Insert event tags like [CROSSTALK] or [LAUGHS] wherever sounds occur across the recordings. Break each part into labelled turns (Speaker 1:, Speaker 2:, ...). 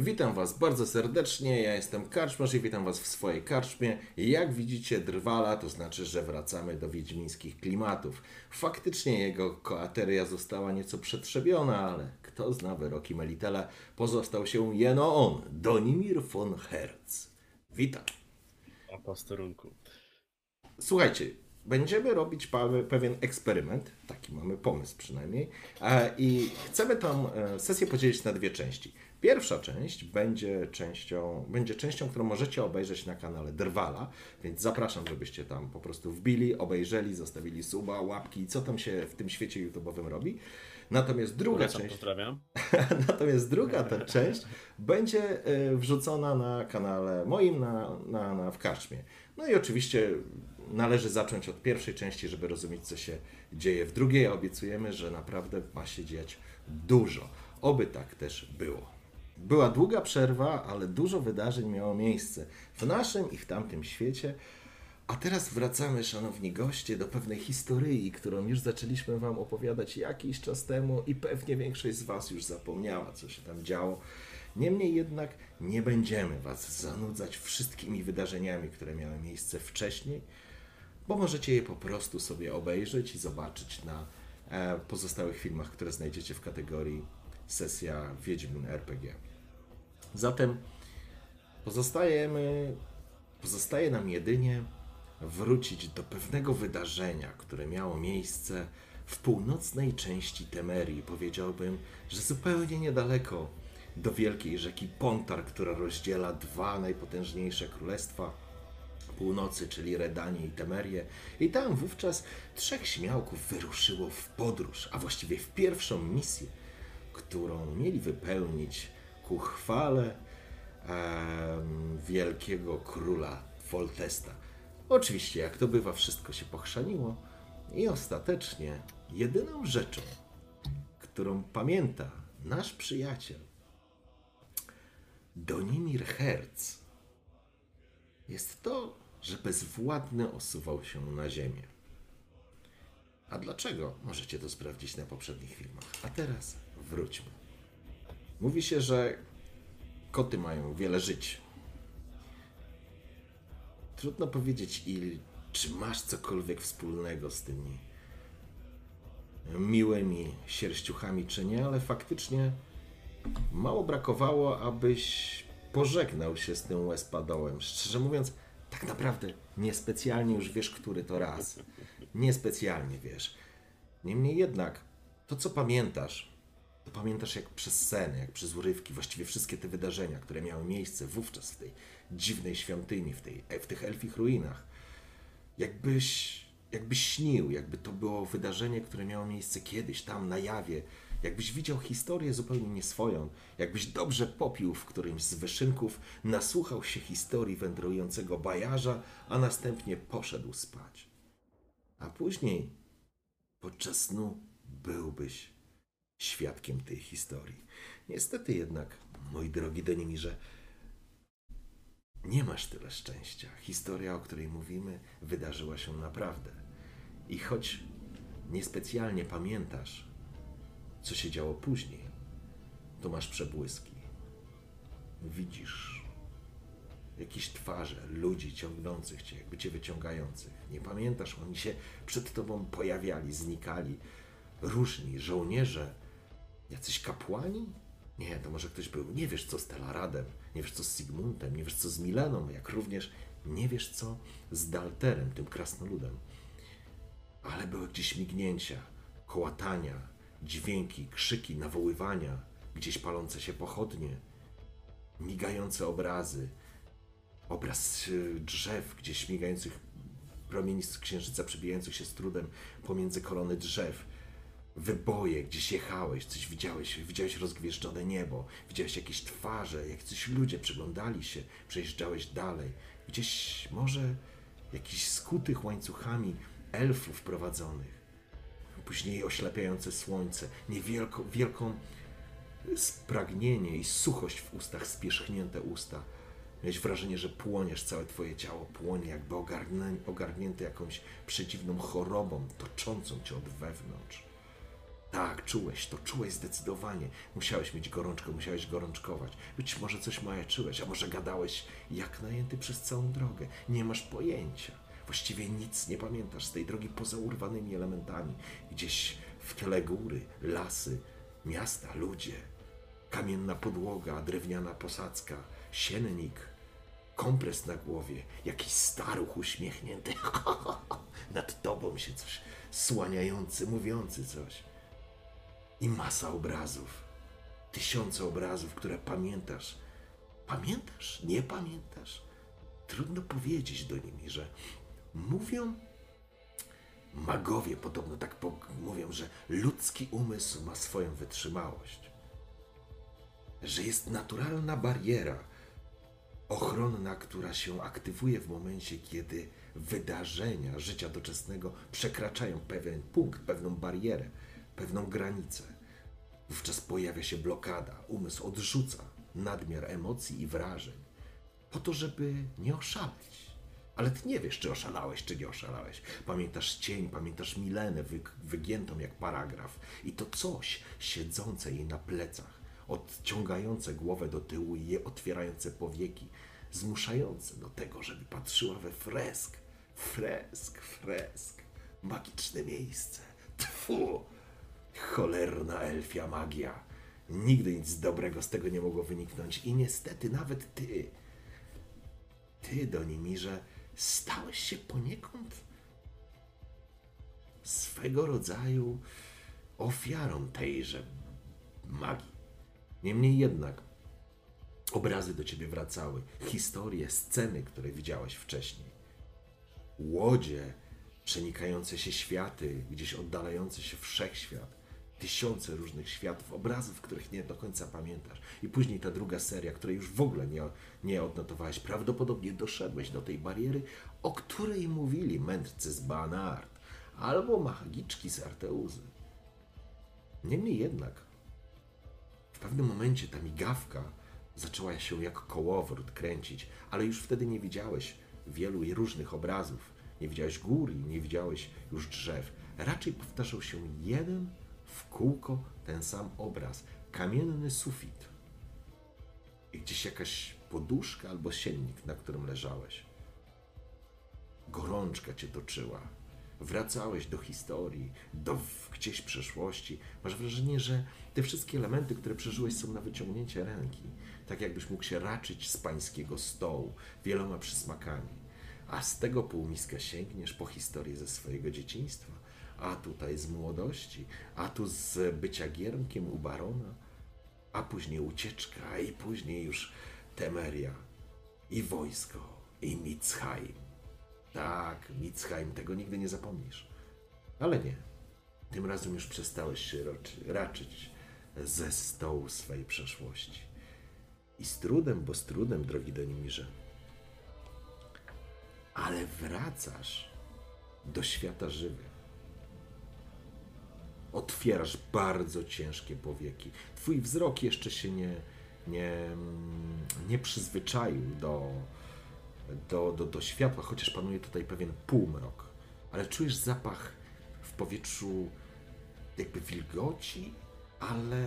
Speaker 1: Witam Was bardzo serdecznie, ja jestem Karczmarz i witam Was w swojej karczmie. Jak widzicie drwala, to znaczy, że wracamy do wiedźmińskich klimatów. Faktycznie jego koateria została nieco przetrzebiona, ale kto zna wyroki Melitela, pozostał się jeno on, Donimir von Herz. Witam.
Speaker 2: Na posterunku.
Speaker 1: Słuchajcie, będziemy robić pewien eksperyment, taki mamy pomysł przynajmniej, e, i chcemy tą e, sesję podzielić na dwie części. Pierwsza część będzie częścią, będzie częścią, którą możecie obejrzeć na kanale Drwala, więc zapraszam, żebyście tam po prostu wbili, obejrzeli, zostawili suba, łapki, co tam się w tym świecie YouTube'owym robi. Natomiast druga
Speaker 2: Polecam,
Speaker 1: część...
Speaker 2: pozdrawiam. [LAUGHS]
Speaker 1: Natomiast druga ta część będzie e, wrzucona na kanale moim na, na, na w karczmie. No i oczywiście należy zacząć od pierwszej części, żeby rozumieć, co się dzieje w drugiej, obiecujemy, że naprawdę ma się dziać dużo. Oby tak też było. Była długa przerwa, ale dużo wydarzeń miało miejsce w naszym i w tamtym świecie. A teraz wracamy, szanowni goście, do pewnej historii, którą już zaczęliśmy Wam opowiadać jakiś czas temu i pewnie większość z Was już zapomniała, co się tam działo. Niemniej jednak nie będziemy Was zanudzać wszystkimi wydarzeniami, które miały miejsce wcześniej, bo możecie je po prostu sobie obejrzeć i zobaczyć na e, pozostałych filmach, które znajdziecie w kategorii sesja Wiedźmin RPG. Zatem pozostajemy, pozostaje nam jedynie wrócić do pewnego wydarzenia, które miało miejsce w północnej części Temerii. Powiedziałbym, że zupełnie niedaleko do wielkiej rzeki Pontar, która rozdziela dwa najpotężniejsze królestwa północy, czyli Redanię i Temerię. I tam wówczas trzech śmiałków wyruszyło w podróż, a właściwie w pierwszą misję, którą mieli wypełnić ku chwale em, wielkiego króla Foltesta. Oczywiście, jak to bywa, wszystko się pochrzaniło i ostatecznie jedyną rzeczą, którą pamięta nasz przyjaciel Donimir Herz, jest to, że bezwładny osuwał się na ziemię. A dlaczego? Możecie to sprawdzić na poprzednich filmach. A teraz wróćmy. Mówi się, że koty mają wiele żyć. Trudno powiedzieć, il, czy masz cokolwiek wspólnego z tymi miłymi sierściuchami, czy nie, ale faktycznie mało brakowało, abyś pożegnał się z tym Wespadołem. Szczerze mówiąc, tak naprawdę niespecjalnie już wiesz, który to raz. Niespecjalnie wiesz. Niemniej jednak, to co pamiętasz, pamiętasz jak przez sen, jak przez urywki, właściwie wszystkie te wydarzenia, które miały miejsce wówczas w tej dziwnej świątyni, w, tej, w tych elfich ruinach. Jakbyś, jakbyś śnił, jakby to było wydarzenie, które miało miejsce kiedyś tam na jawie, jakbyś widział historię zupełnie nie swoją, jakbyś dobrze popił w którymś z wyszynków, nasłuchał się historii wędrującego bajarza, a następnie poszedł spać. A później, podczas snu, byłbyś świadkiem tej historii. Niestety jednak, mój drogi Denimirze, nie masz tyle szczęścia. Historia, o której mówimy, wydarzyła się naprawdę. I choć niespecjalnie pamiętasz, co się działo później, to masz przebłyski. Widzisz jakieś twarze ludzi ciągnących cię, jakby cię wyciągających. Nie pamiętasz, oni się przed tobą pojawiali, znikali. Różni żołnierze, jacyś kapłani? Nie, to może ktoś był. Nie wiesz co z Telaradem, nie wiesz co z Sigmundem, nie wiesz co z Mileną, jak również nie wiesz co z Dalterem, tym krasnoludem. Ale były gdzieś mignięcia, kołatania, dźwięki, krzyki, nawoływania, gdzieś palące się pochodnie, migające obrazy, obraz y, drzew, gdzieś migających promieni z księżyca przebijających się z trudem pomiędzy kolony drzew. Wyboje, gdzieś jechałeś, coś widziałeś, widziałeś rozgwieżdżone niebo, widziałeś jakieś twarze, jak coś ludzie przyglądali się, przejeżdżałeś dalej. Gdzieś może jakichś skutych łańcuchami elfów prowadzonych. Później oślepiające słońce, niewielką, wielką spragnienie i suchość w ustach, spierzchnięte usta. Miałeś wrażenie, że płoniesz, całe twoje ciało płonie, jakby ogarnięte jakąś przedziwną chorobą, toczącą cię od wewnątrz. Tak, czułeś to, czułeś zdecydowanie. Musiałeś mieć gorączkę, musiałeś gorączkować. Być może coś majaczyłeś, a może gadałeś jak najęty przez całą drogę. Nie masz pojęcia. Właściwie nic nie pamiętasz z tej drogi poza urwanymi elementami. Gdzieś w tle góry, lasy, miasta, ludzie. Kamienna podłoga, drewniana posadzka, siennik, kompres na głowie, jakiś staruch uśmiechnięty. [LAUGHS] Nad tobą się coś słaniający, mówiący coś. I masa obrazów. Tysiące obrazów, które pamiętasz. Pamiętasz? Nie pamiętasz? Trudno powiedzieć do nimi, że mówią. Magowie podobno tak mówią, że ludzki umysł ma swoją wytrzymałość. Że jest naturalna bariera ochronna, która się aktywuje w momencie, kiedy wydarzenia życia doczesnego przekraczają pewien punkt, pewną barierę, pewną granicę. Wówczas pojawia się blokada, umysł odrzuca nadmiar emocji i wrażeń, po to, żeby nie oszaleć. Ale ty nie wiesz, czy oszalałeś, czy nie oszalałeś. Pamiętasz cień, pamiętasz Milenę wy, wygiętą jak paragraf i to coś siedzące jej na plecach, odciągające głowę do tyłu i je otwierające powieki, zmuszające do tego, żeby patrzyła we fresk. Fresk, fresk. Magiczne miejsce. Tfu! Cholerna elfia magia. Nigdy nic dobrego z tego nie mogło wyniknąć i niestety nawet ty, ty, Donimirze, stałeś się poniekąd swego rodzaju ofiarą tejże magii. Niemniej jednak obrazy do ciebie wracały, historie, sceny, które widziałeś wcześniej. Łodzie, przenikające się światy, gdzieś oddalający się wszechświat. Tysiące różnych światów, obrazów, których nie do końca pamiętasz. I później ta druga seria, której już w ogóle nie, nie odnotowałeś. Prawdopodobnie doszedłeś do tej bariery, o której mówili mędrcy z Banart albo magiczki z Arteuzy. Niemniej jednak, w pewnym momencie ta migawka zaczęła się jak kołowrót kręcić, ale już wtedy nie widziałeś wielu różnych obrazów. Nie widziałeś gór i nie widziałeś już drzew. Raczej powtarzał się jeden w kółko ten sam obraz. Kamienny sufit. I gdzieś jakaś poduszka albo siennik, na którym leżałeś. Gorączka cię toczyła. Wracałeś do historii, do gdzieś przeszłości. Masz wrażenie, że te wszystkie elementy, które przeżyłeś, są na wyciągnięcie ręki. Tak jakbyś mógł się raczyć z pańskiego stołu wieloma przysmakami. A z tego półmiska sięgniesz po historię ze swojego dzieciństwa, a tutaj z młodości, a tu z bycia giermkiem u barona, a później ucieczka, i później już Temeria, i wojsko, i Mitzheim. Tak, Mitzheim, tego nigdy nie zapomnisz. Ale nie. Tym razem już przestałeś się raczyć ze stołu swej przeszłości. I z trudem, bo z trudem, drogi Donimirze. Ale wracasz do świata żywych. Otwierasz bardzo ciężkie powieki. Twój wzrok jeszcze się nie, nie, mm, nie przyzwyczaił do, do, do, do światła, chociaż panuje tutaj pewien półmrok. Ale czujesz zapach w powietrzu jakby wilgoci, ale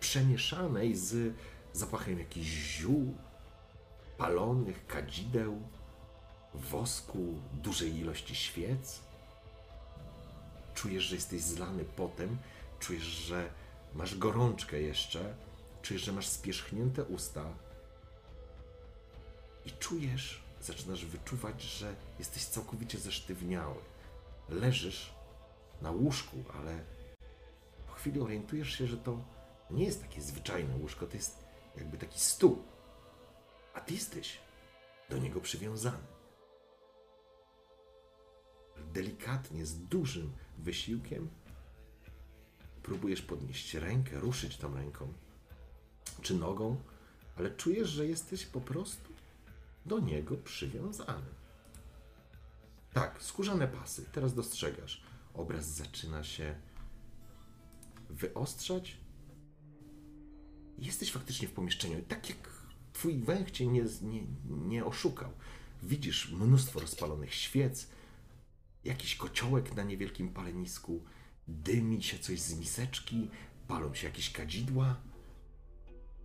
Speaker 1: przemieszanej z zapachem jakichś ziół, palonych kadzideł, wosku, dużej ilości świec. Czujesz, że jesteś zlany potem, czujesz, że masz gorączkę jeszcze, czujesz, że masz spierzchnięte usta i czujesz, zaczynasz wyczuwać, że jesteś całkowicie zesztywniały. Leżysz na łóżku, ale po chwili orientujesz się, że to nie jest takie zwyczajne łóżko, to jest jakby taki stół, a ty jesteś do niego przywiązany. delikatnie, z dużym wysiłkiem próbujesz podnieść rękę, ruszyć tą ręką czy nogą, ale czujesz, że jesteś po prostu do niego przywiązany. Tak, skórzane pasy. Teraz dostrzegasz. Obraz zaczyna się wyostrzać. Jesteś faktycznie w pomieszczeniu. Tak jak twój węch cię nie, nie, nie oszukał. Widzisz mnóstwo rozpalonych świec, jakiś kociołek na niewielkim palenisku, dymi się coś z miseczki, palą się jakieś kadzidła.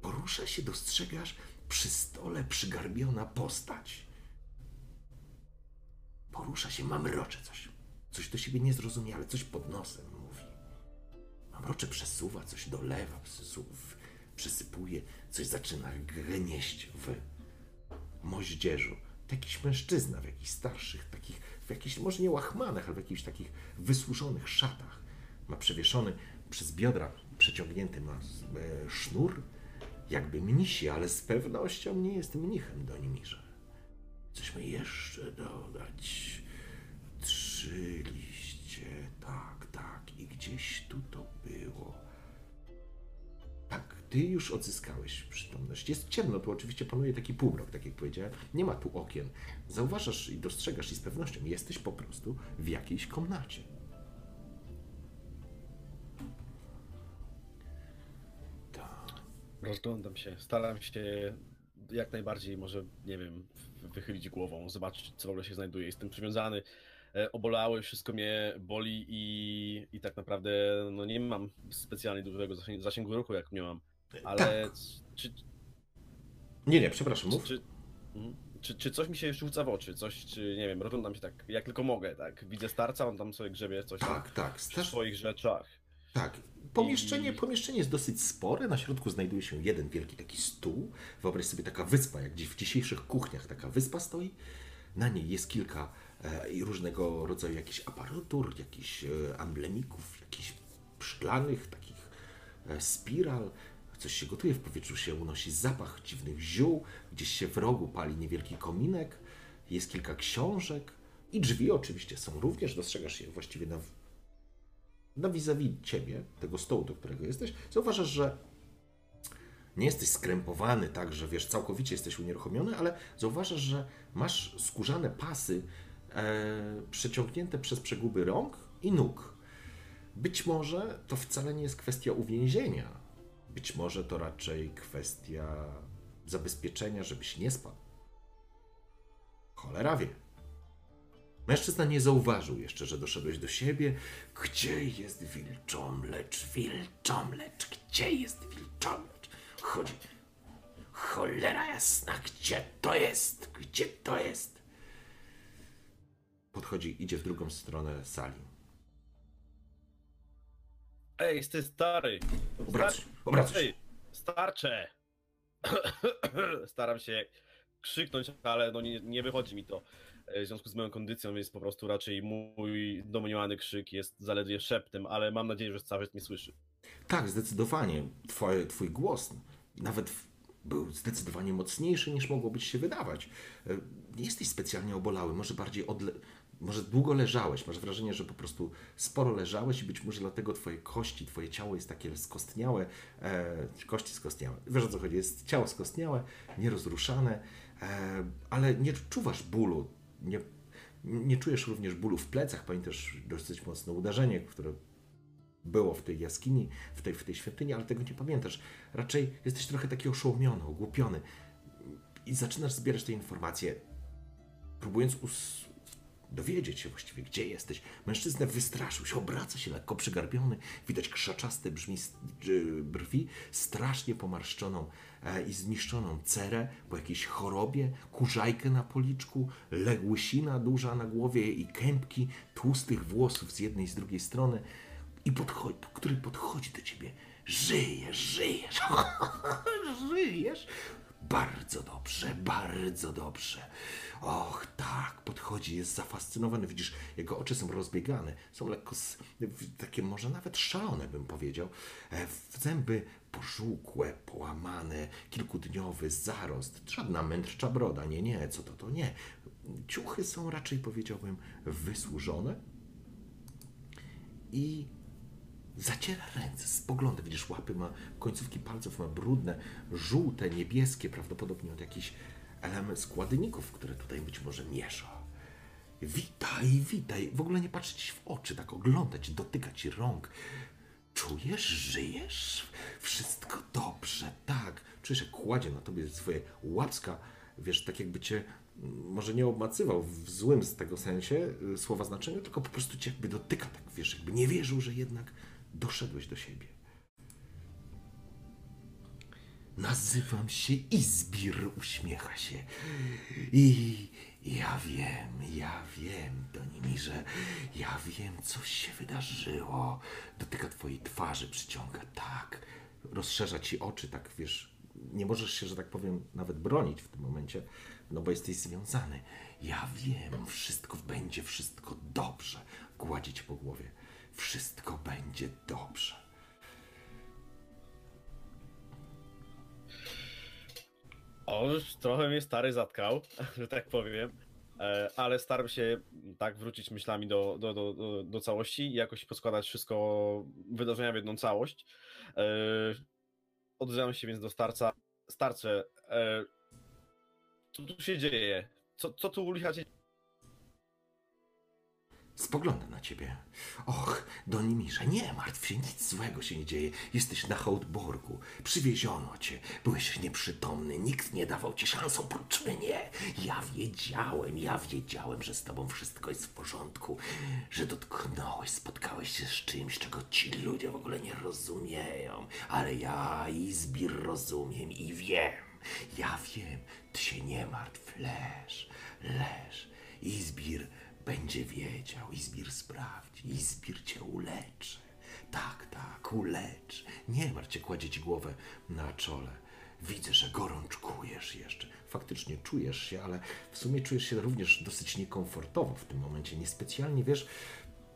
Speaker 1: Porusza się, dostrzegasz przy stole przygarbiona postać. Porusza się, mamrocze coś. Coś do siebie niezrozumiale, coś pod nosem mówi. Mamrocze przesuwa, coś dolewa, przesypuje, coś zaczyna gnieść w moździerzu. To jakiś mężczyzna w jakichś starszych, takich, w jakichś, może nie łachmanach, ale w jakichś takich wysłużonych szatach. Ma przewieszony przez biodra przeciągnięty ma e, sznur, jakby mnisi, ale z pewnością nie jest mnichem Donimirze. Coś mi jeszcze dodać. Trzy liście, tak, tak, i gdzieś tu to było. Tak, ty już odzyskałeś przytomność. Jest ciemno, tu oczywiście panuje taki półmrok, tak jak powiedziałem. Nie ma tu okien. Zauważasz i dostrzegasz i z pewnością jesteś po prostu w jakiejś komnacie.
Speaker 2: Rozglądam się, staram się jak najbardziej może, nie wiem, wychylić głową, zobaczyć co w ogóle się znajduje. Jestem przywiązany, e, obolały, wszystko mnie boli i, i tak naprawdę no, nie mam specjalnie dużego zasięgu, ruchu, jak miałam. Ale
Speaker 1: Tak.
Speaker 2: czy,
Speaker 1: Nie, nie, przepraszam, mów.
Speaker 2: czy, czy, czy coś mi się jeszcze rzuca w oczy? Coś, czy nie wiem, rozglądam się tak, jak tylko mogę, tak? Widzę starca, on tam sobie grzebie coś tam
Speaker 1: Tak, tak,
Speaker 2: przy
Speaker 1: stasz,
Speaker 2: swoich rzeczach.
Speaker 1: Tak. Pomieszczenie, pomieszczenie jest dosyć spore. Na środku znajduje się jeden wielki taki stół. Wyobraź sobie taka wyspa, jak w dzisiejszych kuchniach taka wyspa stoi. Na niej jest kilka e, różnego rodzaju jakichś aparatur, jakichś e, amblemików, jakichś szklanych takich e, spiral. Coś się gotuje, w powietrzu się unosi zapach dziwnych ziół. Gdzieś się w rogu pali niewielki kominek. Jest kilka książek. I drzwi oczywiście są również, dostrzegasz je właściwie na na vis-a-vis ciebie, tego stołu, do którego jesteś, zauważasz, że nie jesteś skrępowany tak, że wiesz, całkowicie jesteś unieruchomiony, ale zauważasz, że masz skórzane pasy e, przeciągnięte przez przeguby rąk i nóg. Być może to wcale nie jest kwestia uwięzienia. Być może to raczej kwestia zabezpieczenia, żebyś nie spadł. Cholera wie. Mężczyzna nie zauważył jeszcze, że doszedłeś do siebie. Gdzie jest wilczomlecz? Wilczomlecz, gdzie jest wilczomlecz? Chodzi. Cholera jasna, gdzie to jest? Gdzie to jest? Podchodzi, idzie w drugą stronę sali.
Speaker 2: Ej, ty stary!
Speaker 1: Obracasz, obracasz.
Speaker 2: Ej, starcze! [COUGHS] Staram się krzyknąć, ale no nie, nie wychodzi mi to. W związku z moją kondycją jest po prostu raczej mój domniemany krzyk jest zaledwie szeptem, ale mam nadzieję, że starzec mnie słyszy.
Speaker 1: Tak, zdecydowanie. Twoje, twój głos nawet był zdecydowanie mocniejszy niż mogłoby ci się wydawać. E, Nie jesteś specjalnie obolały, może bardziej odle... Może długo leżałeś, masz wrażenie, że po prostu sporo leżałeś i być może dlatego twoje kości, twoje ciało jest takie skostniałe, e, kości skostniałe. Wiesz o co chodzi, jest ciało skostniałe, nierozruszane, e, ale nie czuwasz bólu, nie, nie czujesz również bólu w plecach, pamiętasz dosyć mocne uderzenie, które było w tej jaskini, w tej, w tej świątyni, ale tego nie pamiętasz. Raczej jesteś trochę taki oszołomiony, ogłupiony i zaczynasz zbierać te informacje, próbując us- dowiedzieć się właściwie, gdzie jesteś. Mężczyzna wystraszył się, obraca się lekko przygarbiony, widać krzaczaste brzmi, dż- brwi, strasznie pomarszczoną e, i zniszczoną cerę po jakiejś chorobie, kurzajkę na policzku, łysina duża na głowie i kępki tłustych włosów z jednej i z drugiej strony i podchodzi, który podchodzi do ciebie. Żyjesz, żyjesz, [LAUGHS] żyjesz. Bardzo dobrze, bardzo dobrze. Och, tak, podchodzi, jest zafascynowany. Widzisz, jego oczy są rozbiegane, są lekko takie, może nawet szalone, bym powiedział. E, w- Zęby pożółkłe, połamane, kilkudniowy zarost, żadna mędrcza broda. Nie, nie, co to, to nie. Ciuchy są raczej, powiedziałbym, wysłużone i zaciera ręce, spogląda, widzisz, łapy ma, końcówki palców ma brudne, żółte, niebieskie, prawdopodobnie od jakichś element składników, które tutaj być może miesza. Witaj, witaj, w ogóle nie patrzeć ci w oczy, tak oglądać, dotykać rąk. Czujesz, żyjesz? Wszystko dobrze, tak. Czujesz, jak kładzie na tobie swoje łapska, wiesz, tak jakby cię mm, może nie obmacywał w złym z tego sensie y, słowa znaczenia, tylko po prostu cię jakby dotyka, tak wiesz, jakby nie wierzył, że jednak doszedłeś do siebie. Nazywam się Izbir, uśmiecha się. I ja wiem, ja wiem, Donimirze, ja wiem, coś się wydarzyło. Dotyka twojej twarzy, przyciąga, tak. Rozszerza ci oczy, tak wiesz. Nie możesz się, że tak powiem, nawet bronić w tym momencie, no bo jesteś związany. Ja wiem, wszystko będzie, wszystko dobrze. Gładzi po głowie. Wszystko będzie dobrze.
Speaker 2: O, już trochę mnie stary zatkał, [LAUGHS] że tak powiem, e, ale staram się tak wrócić myślami do, do, do, do, całości i jakoś poskładać wszystko wydarzenia w jedną całość. E, Odzywam się więc do starca. Starcze, e, co tu się dzieje? Co, co tu u licha się
Speaker 1: Spogląda na ciebie. Och, Donimirze, nie martw się, nic złego się nie dzieje. Jesteś na Hołdborgu. Przywieziono cię. Byłeś nieprzytomny, nikt nie dawał ci szans oprócz mnie. Ja wiedziałem, ja wiedziałem, że z tobą wszystko jest w porządku. Że dotknąłeś, spotkałeś się z czymś, czego ci ludzie w ogóle nie rozumieją. Ale ja, Izbir, rozumiem i wiem. Ja wiem, ty się nie martw, leż, leż. Izbir będzie wiedział, Izbir sprawdzi, Izbir cię uleczy. Tak, tak, uleczy. Nie martw się, kładzie ci głowę na czole. Widzę, że gorączkujesz jeszcze. Faktycznie czujesz się, ale w sumie czujesz się również dosyć niekomfortowo w tym momencie. Niespecjalnie wiesz,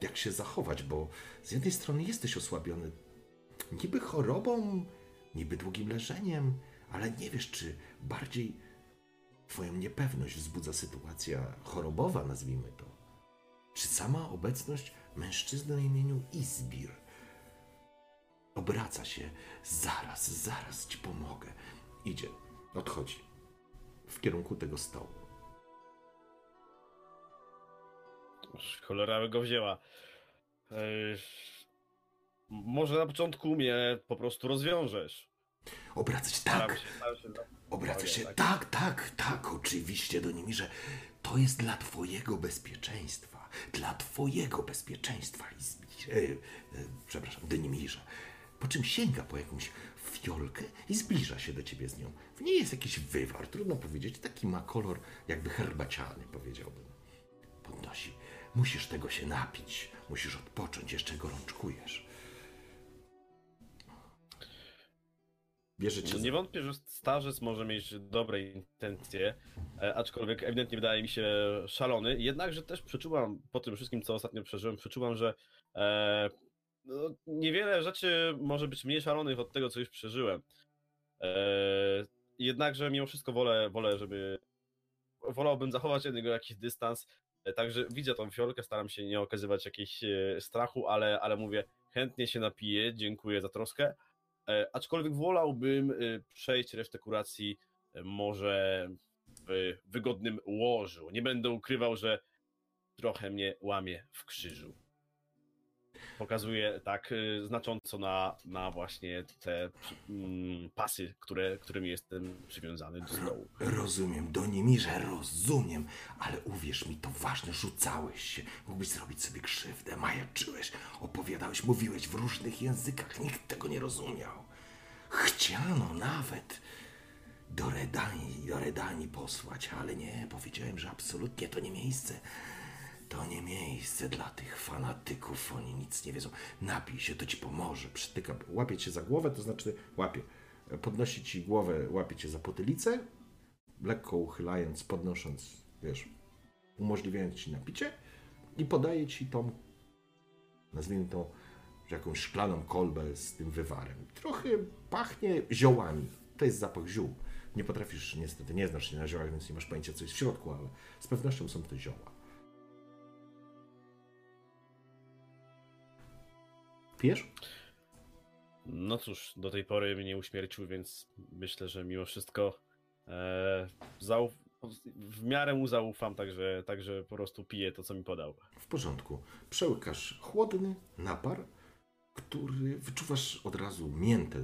Speaker 1: jak się zachować, bo z jednej strony jesteś osłabiony niby chorobą, niby długim leżeniem, ale nie wiesz, czy bardziej Twoją niepewność wzbudza sytuacja chorobowa, nazwijmy to. Czy sama obecność mężczyzny o imieniu Izbir obraca się, zaraz, zaraz ci pomogę. Idzie, odchodzi w kierunku tego stołu.
Speaker 2: Cholera go wzięła. Ej, może na początku mnie po prostu rozwiążesz.
Speaker 1: Obracać tak,
Speaker 2: staram się
Speaker 1: się
Speaker 2: tak.
Speaker 1: tak, tak, tak, oczywiście, Donimirze. To jest dla twojego bezpieczeństwa, dla twojego bezpieczeństwa, Izbir, e, e, przepraszam, Donimirze. Po czym sięga po jakąś fiolkę i zbliża się do ciebie z nią. W niej jest jakiś wywar, trudno powiedzieć, taki ma kolor jakby herbaciany, powiedziałbym. Podnosi. Musisz tego się napić, musisz odpocząć, jeszcze gorączkujesz. Za-
Speaker 2: nie wątpię, że starzec może mieć dobre intencje, e, aczkolwiek ewidentnie wydaje mi się szalony. Jednakże też przeczułam po tym wszystkim, co ostatnio przeżyłem, przeczułam, że e, no, niewiele rzeczy może być mniej szalonych od tego, co już przeżyłem. E, jednakże mimo wszystko wolę, wolę, żeby wolałbym zachować od niego jakiś dystans. E, Także widzę tą fiolkę, staram się nie okazywać jakiejś e, strachu, ale, ale mówię, chętnie się napiję, dziękuję za troskę. E, aczkolwiek wolałbym e, przejść resztę kuracji e, może w wygodnym łożu. Nie będę ukrywał, że trochę mnie łamie w krzyżu. Pokazuję tak e, znacząco na, na właśnie te mm, pasy, które, którymi jestem przywiązany do stołu.
Speaker 1: Rozumiem, Donimirze, rozumiem, ale uwierz mi, to ważne, rzucałeś się. Mógłbyś zrobić sobie krzywdę, majaczyłeś, opowiadałeś, mówiłeś w różnych językach, nikt tego nie rozumiał. Chciano nawet do Redanii, do Redanii posłać, ale nie, powiedziałem, że absolutnie to nie miejsce. To nie miejsce dla tych fanatyków, oni nic nie wiedzą. Napij się, to ci pomoże. Przytyka, łapie cię za głowę, to znaczy łapie. podnosi ci głowę, łapie cię za potylicę, lekko uchylając, podnosząc, wiesz, umożliwiając ci napicie i podaje ci tą, nazwijmy to, jakąś szklaną kolbę z tym wywarem. Trochę pachnie ziołami. To jest zapach ziół. Nie potrafisz, niestety, nie znasz się na ziołach, więc nie masz pojęcia, co jest w środku, ale z pewnością są to zioła. Pijesz?
Speaker 2: No cóż, do tej pory mnie uśmiercił, więc myślę, że mimo wszystko e, zauf- w miarę mu zaufam, także, także po prostu piję to, co mi podał.
Speaker 1: W porządku. Przełykasz chłodny napar, który wyczuwasz od razu miętę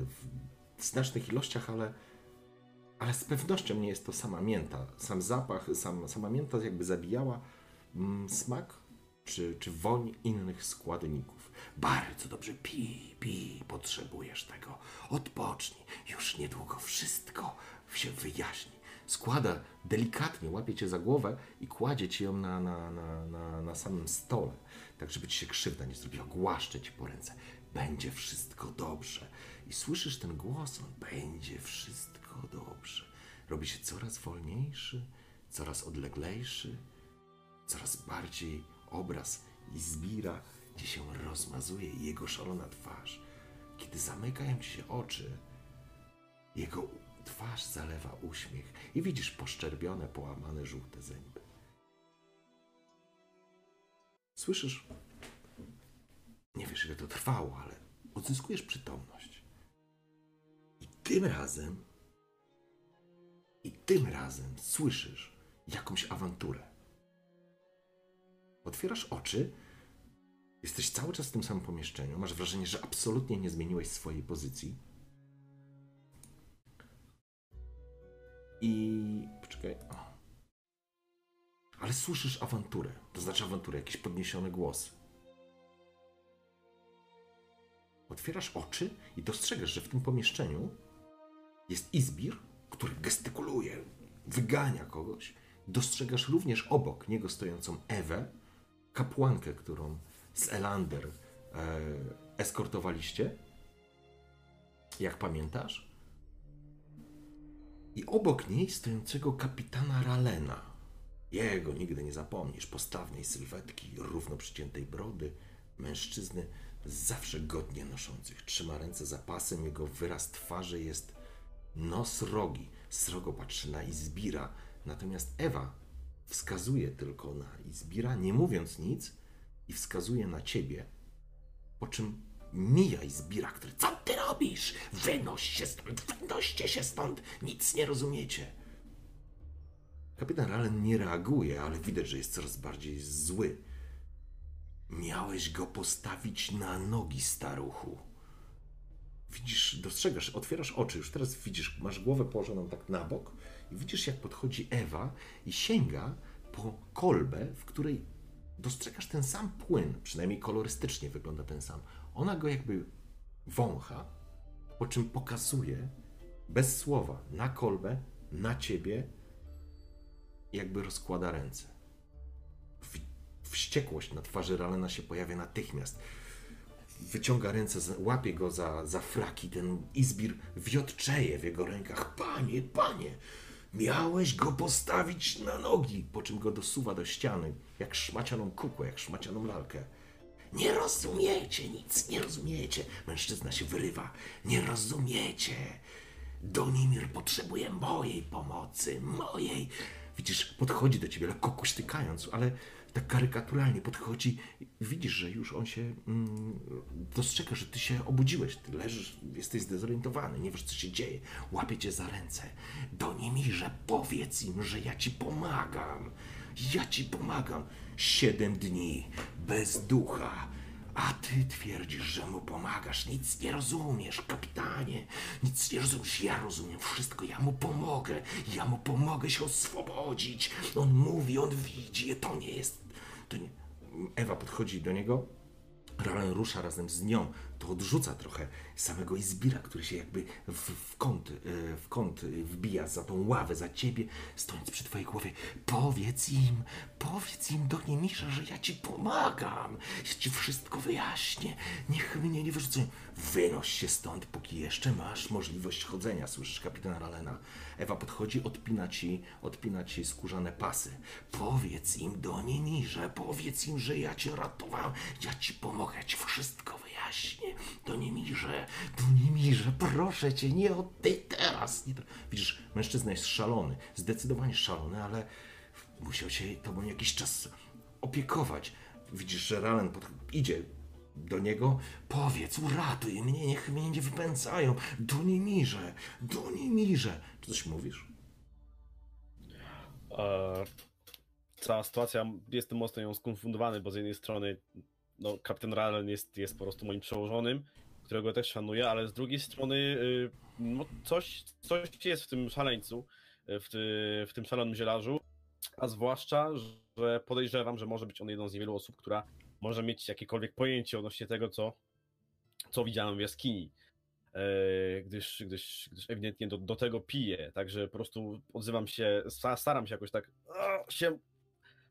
Speaker 1: w znacznych ilościach, ale, ale z pewnością nie jest to sama mięta. Sam zapach, sam, sama mięta jakby zabijała mm, smak czy, czy woń innych składników. Bardzo dobrze pij, pij, potrzebujesz tego. Odpocznij, już niedługo wszystko się wyjaśni. Składa delikatnie, łapie cię za głowę i kładzie ci ją na, na, na, na, na samym stole, tak żeby ci się krzywda nie zrobiła. Głaszcze ci po ręce. Będzie wszystko dobrze. I słyszysz ten głos, on będzie wszystko dobrze. Robi się coraz wolniejszy, coraz odleglejszy, coraz bardziej obraz i zbira ci się rozmazuje jego szalona twarz. Kiedy zamykają ci się oczy, jego twarz zalewa uśmiech i widzisz poszczerbione, połamane żółte zęby. Słyszysz? Nie wiesz, ile to trwało, ale odzyskujesz przytomność. I tym razem, i tym razem słyszysz jakąś awanturę. Otwierasz oczy, jesteś cały czas w tym samym pomieszczeniu, masz wrażenie, że absolutnie nie zmieniłeś swojej pozycji. I. Poczekaj. O. Ale słyszysz awanturę. To znaczy awanturę, jakiś podniesiony głos. Otwierasz oczy i dostrzegasz, że w tym pomieszczeniu jest Izbir, który gestykuluje, wygania kogoś. Dostrzegasz również obok niego stojącą Ewę, kapłankę, którą z Elander e, eskortowaliście. Jak pamiętasz? I obok niej stojącego kapitana Ralena. Jego nigdy nie zapomnisz. Postawnej sylwetki, równo przyciętej brody, mężczyzny zawsze godnie noszących. Trzyma ręce za pasem, jego wyraz twarzy jest nos rogi. Srogo patrzy na Izbira, natomiast Ewa wskazuje tylko na Izbira, nie mówiąc nic i wskazuje na ciebie, po czym mija Izbira, który co ty robisz? Wynoś się stąd, wynoście się stąd, nic nie rozumiecie. Kapitan Rallen nie reaguje, ale widać, że jest coraz bardziej zły. Miałeś go postawić na nogi, staruchu. Widzisz, dostrzegasz, otwierasz oczy, już teraz widzisz, masz głowę położoną tak na bok i widzisz, jak podchodzi Ewa i sięga po kolbę, w której dostrzegasz ten sam płyn, przynajmniej kolorystycznie wygląda ten sam. Ona go jakby wącha, po czym pokazuje bez słowa na kolbę, na ciebie, jakby rozkłada ręce. Wściekłość na twarzy Ralena się pojawia natychmiast. Wyciąga ręce, łapie go za, za fraki. Ten Izbir wiotczeje w jego rękach. Panie, panie, miałeś go postawić na nogi. Po czym go dosuwa do ściany, jak szmacianą kukłę, jak szmacianą lalkę. Nie rozumiecie nic, nie rozumiecie. Mężczyzna się wyrywa. Nie rozumiecie. Donimir potrzebuje mojej pomocy, mojej. Widzisz, podchodzi do ciebie, lekko kuśtykając, ale tak karykaturalnie podchodzi. Widzisz, że już on się mm, dostrzega, że ty się obudziłeś. Ty leżysz, jesteś zdezorientowany, nie wiesz, co się dzieje. Łapie cię za ręce. Donimirze, powiedz im, że ja ci pomagam. Ja ci pomagam. Siedem dni bez ducha. A ty twierdzisz, że mu pomagasz. Nic nie rozumiesz, kapitanie. Nic nie rozumiesz. Ja rozumiem wszystko. Ja mu pomogę. Ja mu pomogę się oswobodzić. On mówi, on widzi. To nie jest. To nie... Ewa podchodzi do niego. Ralen rusza razem z nią, to odrzuca trochę samego Izbira, który się jakby w, w kąt, e, w kąt wbija za tą ławę, za ciebie, stojąc przy twojej głowie. Powiedz im, powiedz im do Niemisza, że ja ci pomagam, ja ci wszystko wyjaśnię, niech mnie nie wyrzucą. Wynoś się stąd, póki jeszcze masz możliwość chodzenia, słyszysz kapitana Ralena. Ewa podchodzi, odpina ci, odpina ci skórzane pasy. Powiedz im do Niemirze, powiedz im, że ja cię ratowałem, ja ci pomogę, ja ci wszystko wyjaśnię. Do Niemirze, do Niemirze, proszę cię, nie od tej teraz. Nie, widzisz, mężczyzna jest szalony, zdecydowanie szalony, ale musiał się tobą jakiś czas opiekować. Widzisz, że Ralen pod... idzie do niego, powiedz, uratuj mnie, niech mnie nie wypędzają. Do Niemirze, do Niemirze. Czy coś mówisz?
Speaker 2: E, cała sytuacja, jestem mocno ją skonfundowany, bo z jednej strony no, kapitan Ralen jest, jest po prostu moim przełożonym, którego też szanuję, ale z drugiej strony y, no, coś, coś jest w tym szaleńcu, y, w, ty, w tym szalonym zielarzu, a zwłaszcza, że podejrzewam, że może być on jedną z niewielu osób, która może mieć jakiekolwiek pojęcie odnośnie tego, co, co widziałem w jaskini. E, gdyż, gdyż, gdyż ewidentnie do, do tego piję, także po prostu odzywam się, sta- staram się jakoś tak się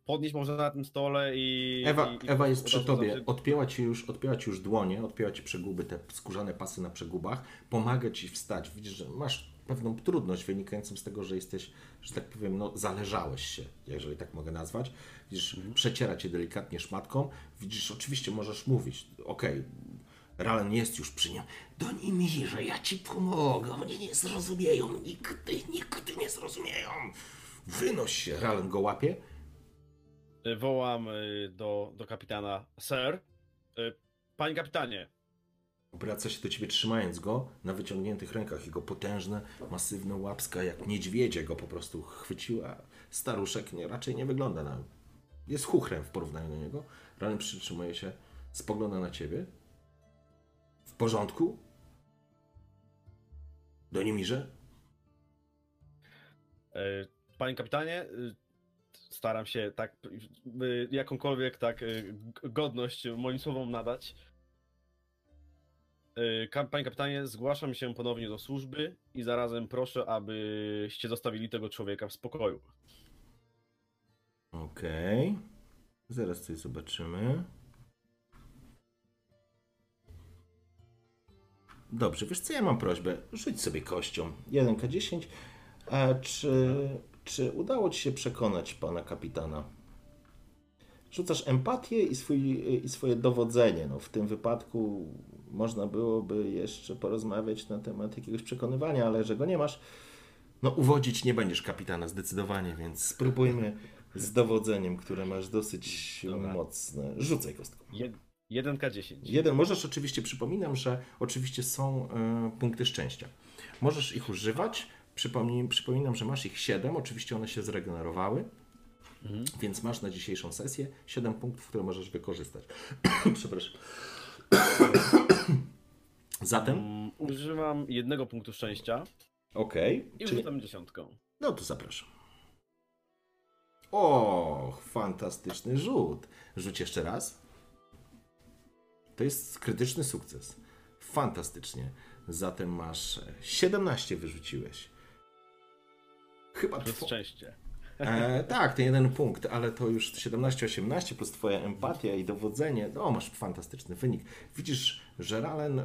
Speaker 2: podnieść może na tym stole i...
Speaker 1: Ewa,
Speaker 2: i, i
Speaker 1: Ewa jest przy tobie,
Speaker 2: znaczy-
Speaker 1: odpięła ci, już, odpięła ci już dłonie, odpięła ci przeguby, te skórzane pasy na przegubach, pomaga ci wstać. Widzisz, że masz pewną trudność wynikającą z tego, że jesteś, że tak powiem, no zależałeś się, jeżeli tak mogę nazwać. Widzisz,
Speaker 2: Mhm.
Speaker 1: przeciera cię delikatnie szmatką, widzisz, oczywiście możesz mówić, okej, Ralen jest już przy nim. Do Nimirze, ja ci pomogę, mnie nie zrozumieją, nigdy, nigdy nie zrozumieją. Wynoś się, Ralen go łapie,
Speaker 2: Wołam y, do, do kapitana, sir, y, panie kapitanie,
Speaker 1: Obraca się do ciebie trzymając go na wyciągniętych rękach. Jego potężne, masywne łapska jak niedźwiedzie go po prostu chwyciła. Staruszek nie, raczej nie wygląda na... Jest chuchrem w porównaniu do niego. Rany przytrzymuje się, spogląda na ciebie. W porządku? Do Nimirze?
Speaker 2: y, panie kapitanie, y, staram się tak y, jakąkolwiek tak y, godność moim słowom nadać. Y, Panie kapitanie, zgłaszam się ponownie do służby i zarazem proszę, abyście zostawili tego człowieka w spokoju.
Speaker 1: Okej. Zaraz coś zobaczymy. Dobrze, wiesz co, ja mam prośbę. Rzuć sobie kością. 1K10. A czy, czy udało ci się przekonać pana kapitana? Rzucasz empatię i, swój, i swoje dowodzenie. No, w tym wypadku można byłoby jeszcze porozmawiać na temat jakiegoś przekonywania, ale że go nie masz, no uwodzić nie będziesz kapitana zdecydowanie, więc spróbujmy z dowodzeniem, które masz dosyć
Speaker 2: Dobra.
Speaker 1: mocne. Rzucaj kostką.
Speaker 2: Jed- 1K10.
Speaker 1: Jeden, możesz oczywiście, przypominam, że oczywiście są e, punkty szczęścia. Możesz ich używać. Przypomnij, przypominam, że masz ich 7, oczywiście one się zregenerowały,
Speaker 2: Mhm.
Speaker 1: więc masz na dzisiejszą sesję 7 punktów, które możesz wykorzystać. [CLEARS THROAT] Przepraszam. [CLEARS THROAT] Zatem,
Speaker 2: Mm, Używam jednego punktu szczęścia
Speaker 1: okej.
Speaker 2: i
Speaker 1: czyli-
Speaker 2: rzucam dziesiątką.
Speaker 1: No to zapraszam. O, fantastyczny rzut. Rzuć jeszcze raz. To jest krytyczny sukces. Fantastycznie. Zatem masz e, 17 wyrzuciłeś. Chyba two...
Speaker 2: szczęście.
Speaker 1: e, Tak, ten jeden punkt, ale to już 17-18 plus twoja empatia i dowodzenie. O, masz fantastyczny wynik. Widzisz, że Ralen, e,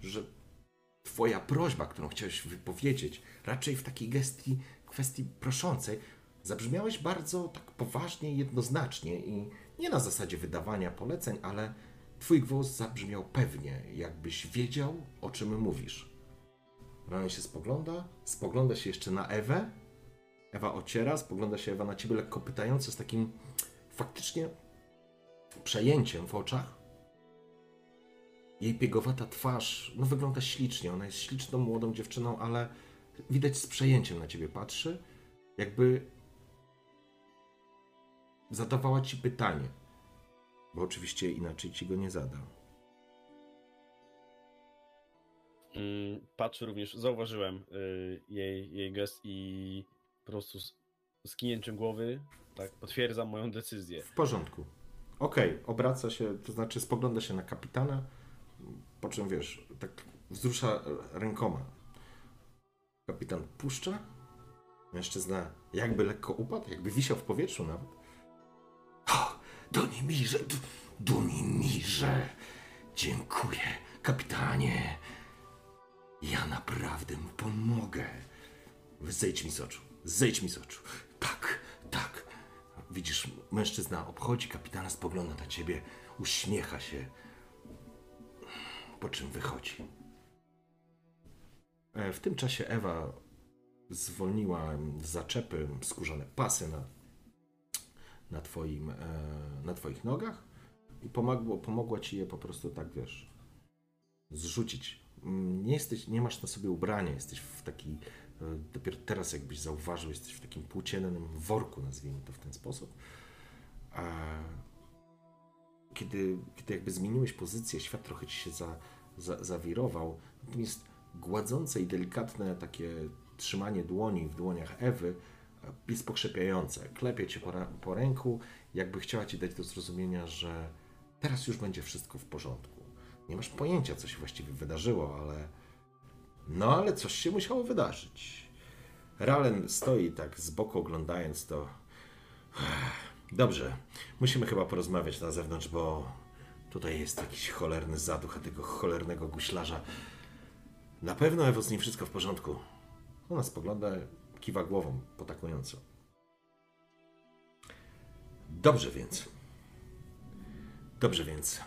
Speaker 1: że twoja prośba, którą chciałeś wypowiedzieć, raczej w takiej gestii, kwestii proszącej, zabrzmiałeś bardzo tak poważnie i jednoznacznie i nie na zasadzie wydawania poleceń, ale twój głos zabrzmiał pewnie, jakbyś wiedział, o czym mówisz. Ralen się spogląda, spogląda się jeszcze na Ewę. Ewa ociera, spogląda się Ewa na ciebie lekko pytająco, z takim faktycznie przejęciem w oczach. Jej piegowata twarz, no wygląda ślicznie. Ona jest śliczną, młodą dziewczyną, ale widać z przejęciem na ciebie patrzy, jakby zadawała ci pytanie. Bo oczywiście inaczej ci go nie zada.
Speaker 2: Mm, Patrzę również, zauważyłem y, jej, jej gest i po prostu z, z kinięciem głowy tak potwierdzam moją decyzję.
Speaker 1: W porządku. Okej, obraca się, to znaczy spogląda się na kapitana, po czym wiesz, tak wzrusza rękoma. Kapitan puszcza. Mężczyzna jakby lekko upadł, jakby wisiał w powietrzu nawet. O, Donimirze, Donimirze, dziękuję, kapitanie. Ja naprawdę mu pomogę. Zejdź mi z oczu, zejdź mi z oczu. Tak, tak. Widzisz, mężczyzna obchodzi kapitana, spogląda na ciebie, uśmiecha się, po czym wychodzi. E, W tym czasie Ewa zwolniła zaczepy, skórzane pasy na, na, twoim, e, na twoich nogach i pomogło, pomogła ci je po prostu tak, wiesz, zrzucić. Mm, Nie, jesteś, nie masz na sobie ubrania, jesteś w taki, e, dopiero teraz jakbyś zauważył, jesteś w takim płóciennym worku, nazwijmy to w ten sposób. A kiedy, kiedy jakby zmieniłeś pozycję, świat trochę ci się za, za, zawirował, natomiast gładzące i delikatne takie trzymanie dłoni w dłoniach Ewy e, jest pokrzepiające. Klepie cię po, po ręku, jakby chciała ci dać do zrozumienia, że teraz już będzie wszystko w porządku. Nie masz pojęcia, co się właściwie wydarzyło, ale. No, ale coś się musiało wydarzyć. Ralen stoi tak z boku oglądając to. Dobrze, musimy chyba porozmawiać na zewnątrz, bo tutaj jest jakiś cholerny zaduch, a tego cholernego guślarza. Na pewno, Ewo, z nim wszystko w porządku. Ona spogląda, kiwa głową, potakująco. Dobrze więc. Dobrze więc.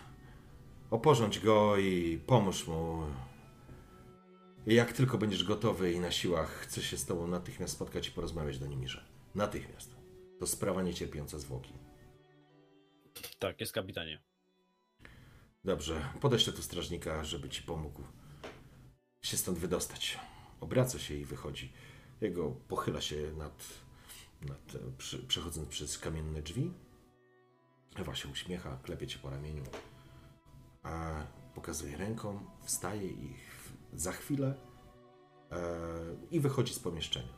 Speaker 1: Oporządź go i pomóż mu. Jak tylko będziesz gotowy i na siłach, chcę się z tobą natychmiast spotkać i porozmawiać do Nimirze. Natychmiast. To sprawa niecierpiąca zwłoki.
Speaker 2: Tak, jest kapitanie.
Speaker 1: Dobrze, podeślę tu strażnika, żeby ci pomógł się stąd wydostać. Obraca się i wychodzi. Jego pochyla się nad, nad przy, przechodząc przez kamienne drzwi. Ewa się uśmiecha, klepie cię po ramieniu, a pokazuje ręką, wstaje i za chwilę e, i wychodzi z pomieszczenia.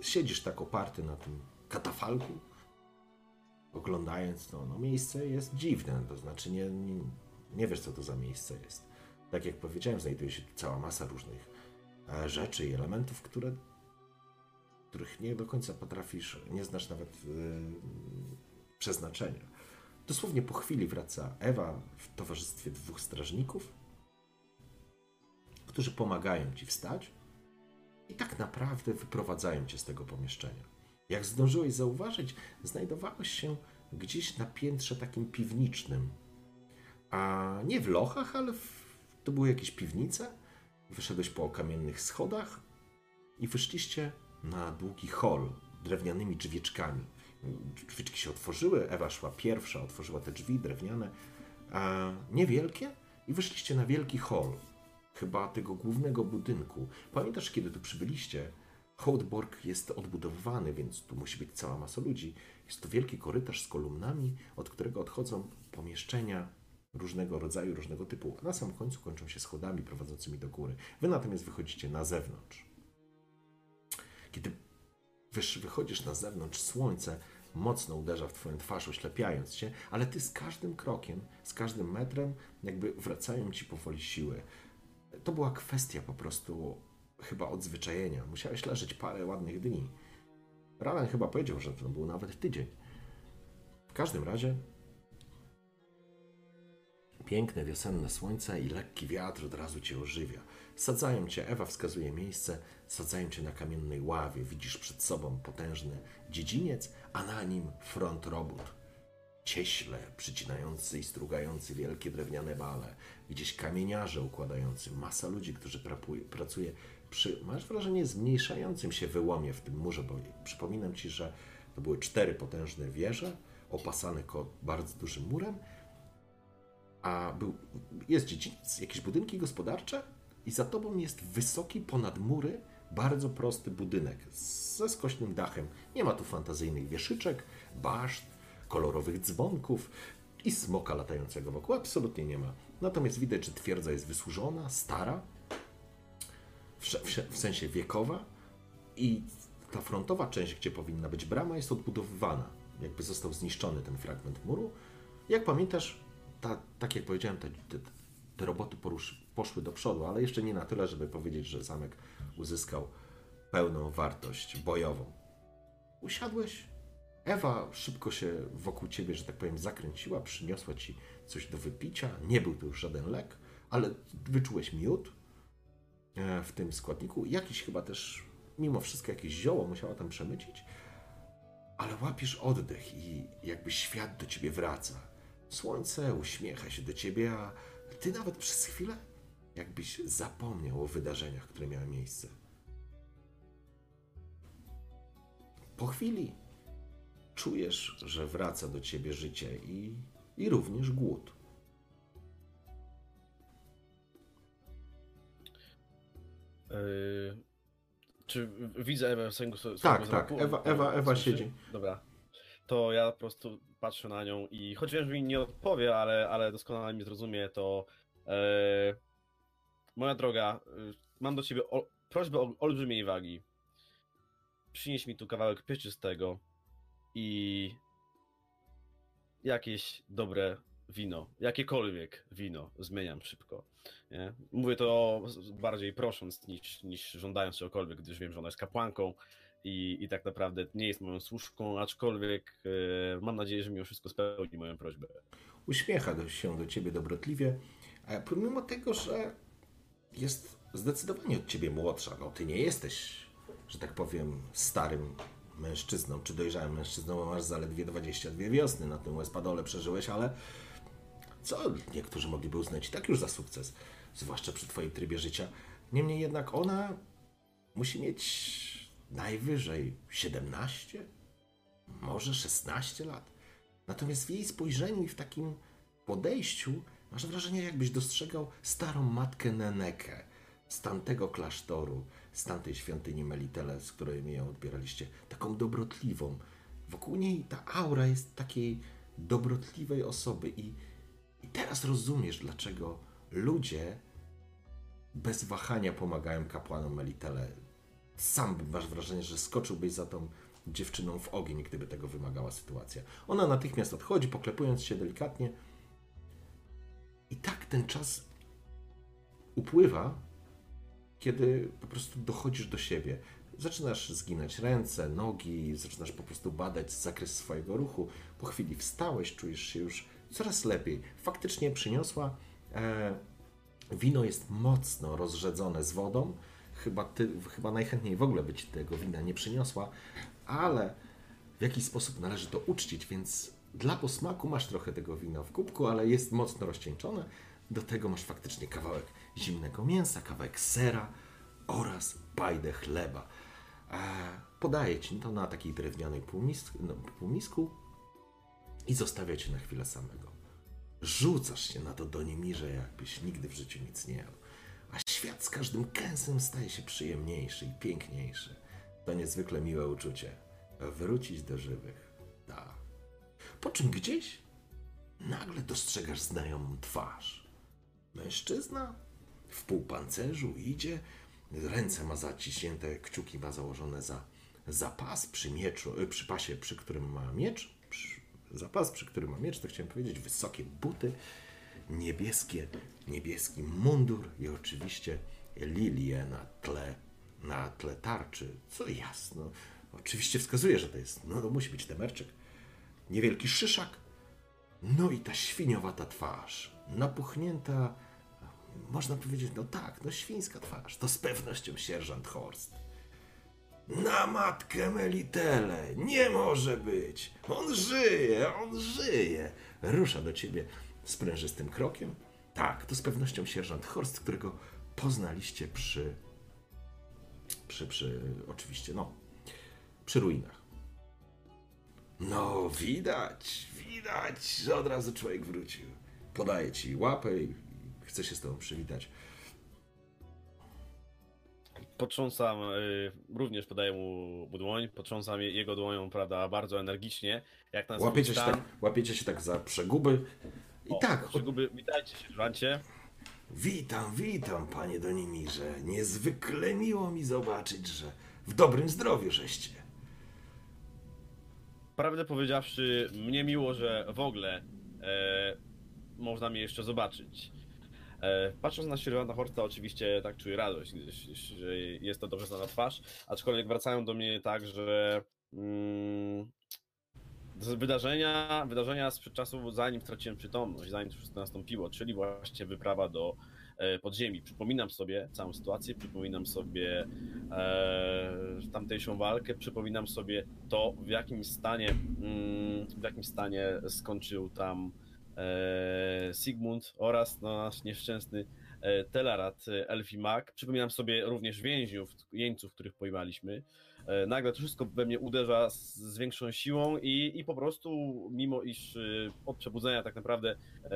Speaker 1: Siedzisz tak oparty na tym katafalku, oglądając to, no miejsce jest dziwne, to znaczy nie, nie, nie wiesz, co to za miejsce jest. Tak jak powiedziałem, znajduje się tu cała masa różnych e, rzeczy i elementów, które, których nie do końca potrafisz, nie znasz nawet e, przeznaczenia. Dosłownie po chwili wraca Ewa w towarzystwie dwóch strażników, którzy pomagają ci wstać i tak naprawdę wyprowadzają cię z tego pomieszczenia. Jak zdążyłeś zauważyć, znajdowałeś się gdzieś na piętrze takim piwniczym. A nie w lochach, ale w, to były jakieś piwnice. Wyszedłeś po kamiennych schodach i wyszliście na długi hol drewnianymi drzwieczkami. Drzwiczki się otworzyły, Ewa szła pierwsza, otworzyła te drzwi drewniane, niewielkie i wyszliście na wielki hol, chyba tego głównego budynku. Pamiętasz, kiedy tu przybyliście? Hołdborg jest odbudowywany, więc tu musi być cała masa ludzi. Jest to wielki korytarz z kolumnami, od którego odchodzą pomieszczenia różnego rodzaju, różnego typu, a na sam końcu kończą się schodami prowadzącymi do góry. Wy natomiast wychodzicie na zewnątrz. Kiedy wychodzisz na zewnątrz, słońce mocno uderza w twoją twarz, oślepiając cię, ale ty z każdym krokiem, z każdym metrem, jakby wracają ci powoli siły. To była kwestia po prostu chyba odzwyczajenia. Musiałeś leżeć parę ładnych dni. Ralan chyba powiedział, że to był nawet tydzień. W każdym razie piękne wiosenne słońce i lekki wiatr od razu cię ożywia. Sadzają cię, Ewa wskazuje miejsce, sadzają cię na kamiennej ławie. Widzisz przed sobą potężny dziedziniec, a na nim front robót. Cieśle przycinający i strugający wielkie drewniane bale. Gdzieś kamieniarze układający, masa ludzi, którzy prapuje, pracuje przy, masz wrażenie, zmniejszającym się wyłomie w tym murze, bo przypominam ci, że to były cztery potężne wieże, opasane bardzo dużym murem, a był, jest dziedziniec, jakieś budynki gospodarcze i za tobą jest wysoki ponad mury, bardzo prosty budynek ze skośnym dachem. Nie ma tu fantazyjnych wieszyczek, baszt, kolorowych dzwonków i smoka latającego wokół. Absolutnie nie ma. Natomiast widać, że twierdza jest wysłużona, stara, w, w, w sensie wiekowa i ta frontowa część, gdzie powinna być brama, jest odbudowywana. Jakby został zniszczony ten fragment muru Jak pamiętasz, ta, tak jak powiedziałem, te, te, te roboty porusz, poszły do przodu, ale jeszcze nie na tyle, żeby powiedzieć, że zamek uzyskał pełną wartość bojową. Usiadłeś. Ewa szybko się wokół ciebie, że tak powiem, zakręciła, przyniosła ci coś do wypicia. Nie był to już żaden lek, ale wyczułeś miód e, w tym składniku. Jakiś chyba też, mimo wszystko, jakieś zioło musiała tam przemycić. Ale łapiesz oddech i jakby świat do ciebie wraca. Słońce uśmiecha się do ciebie, a ty nawet przez chwilę jakbyś zapomniał o wydarzeniach, które miały miejsce. Po chwili czujesz, że wraca do ciebie życie i, i również głód.
Speaker 2: Yy, czy widzę Ewę swojego, swojego
Speaker 1: Tak, tak? Ewa- Ewa- siedzi.
Speaker 2: Dobra. To ja po prostu patrzę na nią i choć wiem, że mi nie odpowie, ale, ale doskonale mi zrozumie, to e, moja droga, e, mam do ciebie o, prośbę o olbrzymiej wagi. Przynieś mi tu kawałek pieczystego i jakieś dobre wino, jakiekolwiek wino, zmieniam szybko. Nie? Mówię to bardziej prosząc niż, niż żądając czegokolwiek, gdyż wiem, że ona jest kapłanką i, i tak naprawdę nie jest moją służką, aczkolwiek e, mam nadzieję, że mimo wszystko spełni moją prośbę.
Speaker 1: Uśmiecha się do ciebie dobrotliwie, a pomimo tego, że jest zdecydowanie od ciebie młodsza, no ty nie jesteś, że tak powiem, starym mężczyzną, czy dojrzałym mężczyzną, bo masz zaledwie 22 wiosny na tym Westpadole przeżyłeś, ale co niektórzy mogliby uznać i tak już za sukces, zwłaszcza przy twoim trybie życia. Niemniej jednak ona musi mieć najwyżej 17, może 16 lat. Natomiast w jej spojrzeniu i w takim podejściu masz wrażenie, jakbyś dostrzegał starą matkę Nenekę z tamtego klasztoru, z tamtej świątyni Melitele, z której mi ją odbieraliście. Taką dobrotliwą. Wokół niej ta aura jest takiej dobrotliwej osoby i, i teraz rozumiesz, dlaczego ludzie bez wahania pomagają kapłanom Melitele. Sam masz wrażenie, że skoczyłbyś za tą dziewczyną w ogień, gdyby tego wymagała sytuacja. Ona natychmiast odchodzi, poklepując się delikatnie. I tak ten czas upływa, kiedy po prostu dochodzisz do siebie. Zaczynasz zginać ręce, nogi, zaczynasz po prostu badać zakres swojego ruchu. Po chwili wstałeś, czujesz się już coraz lepiej. Faktycznie przyniosła. E, wino jest mocno rozrzedzone z wodą. Chyba, ty, chyba najchętniej w ogóle by ci tego wina nie przyniosła, ale w jakiś sposób należy to uczcić, więc dla posmaku masz trochę tego wina w kubku, ale jest mocno rozcieńczone. Do tego masz faktycznie kawałek zimnego mięsa, kawałek sera oraz bajdę chleba. Podaję ci to na takiej drewnianej półmisku, no, półmisku i zostawia cię na chwilę samego. Rzucasz się na to do niemirze, jakbyś nigdy w życiu nic nie jadł. A świat z każdym kęsem staje się przyjemniejszy i piękniejszy. To niezwykle miłe uczucie. Wrócić do żywych. Tak. Po czym gdzieś nagle dostrzegasz znajomą twarz. Mężczyzna w półpancerzu idzie, ręce ma zaciśnięte, kciuki ma założone za, za pas przy mieczu, y, przy pasie, przy którym ma miecz, przy, za pas, przy którym ma miecz, to chciałem powiedzieć, wysokie buty, niebieskie, niebieski mundur i oczywiście lilię na tle, na tle tarczy, co jasno, oczywiście wskazuje, że to jest, no to musi być temerczyk. Niewielki szyszak, no i ta świniowata twarz, napuchnięta, można powiedzieć, no tak, no świńska twarz, to z pewnością sierżant Horst. Na matkę Melitele, nie może być, on żyje, on żyje. Rusza do ciebie sprężystym krokiem. Tak, to z pewnością sierżant Horst, którego poznaliście przy, przy, przy, oczywiście, no, przy ruinach. No, widać, widać, że od razu człowiek wrócił. Podaje ci łapę i chce się z tobą przywitać.
Speaker 2: Potrząsam, y, również podaję mu mu dłoń, potrząsam je- jego dłonią, prawda, bardzo energicznie, jak na swój
Speaker 1: Łapiecie się, tak, łapiecie się tak za przeguby. I
Speaker 2: O,
Speaker 1: tak,
Speaker 2: Przeguby, witajcie sierżancie.
Speaker 1: witam, witam, panie Donimirze. Niezwykle miło mi zobaczyć, że w dobrym zdrowiu żeście.
Speaker 2: Prawdę powiedziawszy, mnie miło, że w ogóle e, można mnie jeszcze zobaczyć. E, patrząc na sierżanta Horsta, oczywiście tak czuję radość, gdyż jest to dobrze znana twarz, aczkolwiek wracają do mnie tak, że mm, wydarzenia, wydarzenia sprzed czasu, zanim straciłem przytomność, zanim to wszystko nastąpiło, czyli właśnie wyprawa do e, podziemi. Przypominam sobie całą sytuację, przypominam sobie e, tamtejszą walkę, przypominam sobie to, w jakim stanie, mm, w jakim stanie skończył tam Sigmund oraz no, nasz nieszczęsny e, Telarat e, Elfi Mag. Przypominam sobie również więźniów, jeńców, których pojmaliśmy. E, Nagle to wszystko we mnie uderza z, z większą siłą i, i po prostu, mimo iż e, od przebudzenia tak naprawdę e,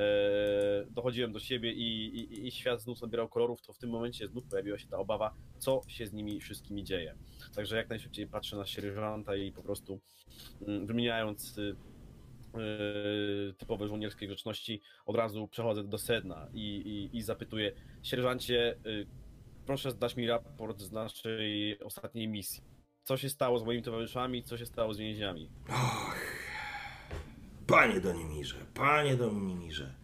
Speaker 2: dochodziłem do siebie i, i, i świat znów nabierał kolorów, to w tym momencie znów pojawiła się ta obawa, co się z nimi wszystkimi dzieje. Także jak najszybciej patrzę na sierżanta i po prostu mm, wymieniając y, typowe żołnierskie grzeczności, od razu przechodzę do sedna i, i, i zapytuję, sierżancie, y, proszę dać mi raport z naszej ostatniej misji. Co się stało z moimi towarzyszami, co się stało z więźniami?
Speaker 1: Och, panie Donimirze, panie Donimirze,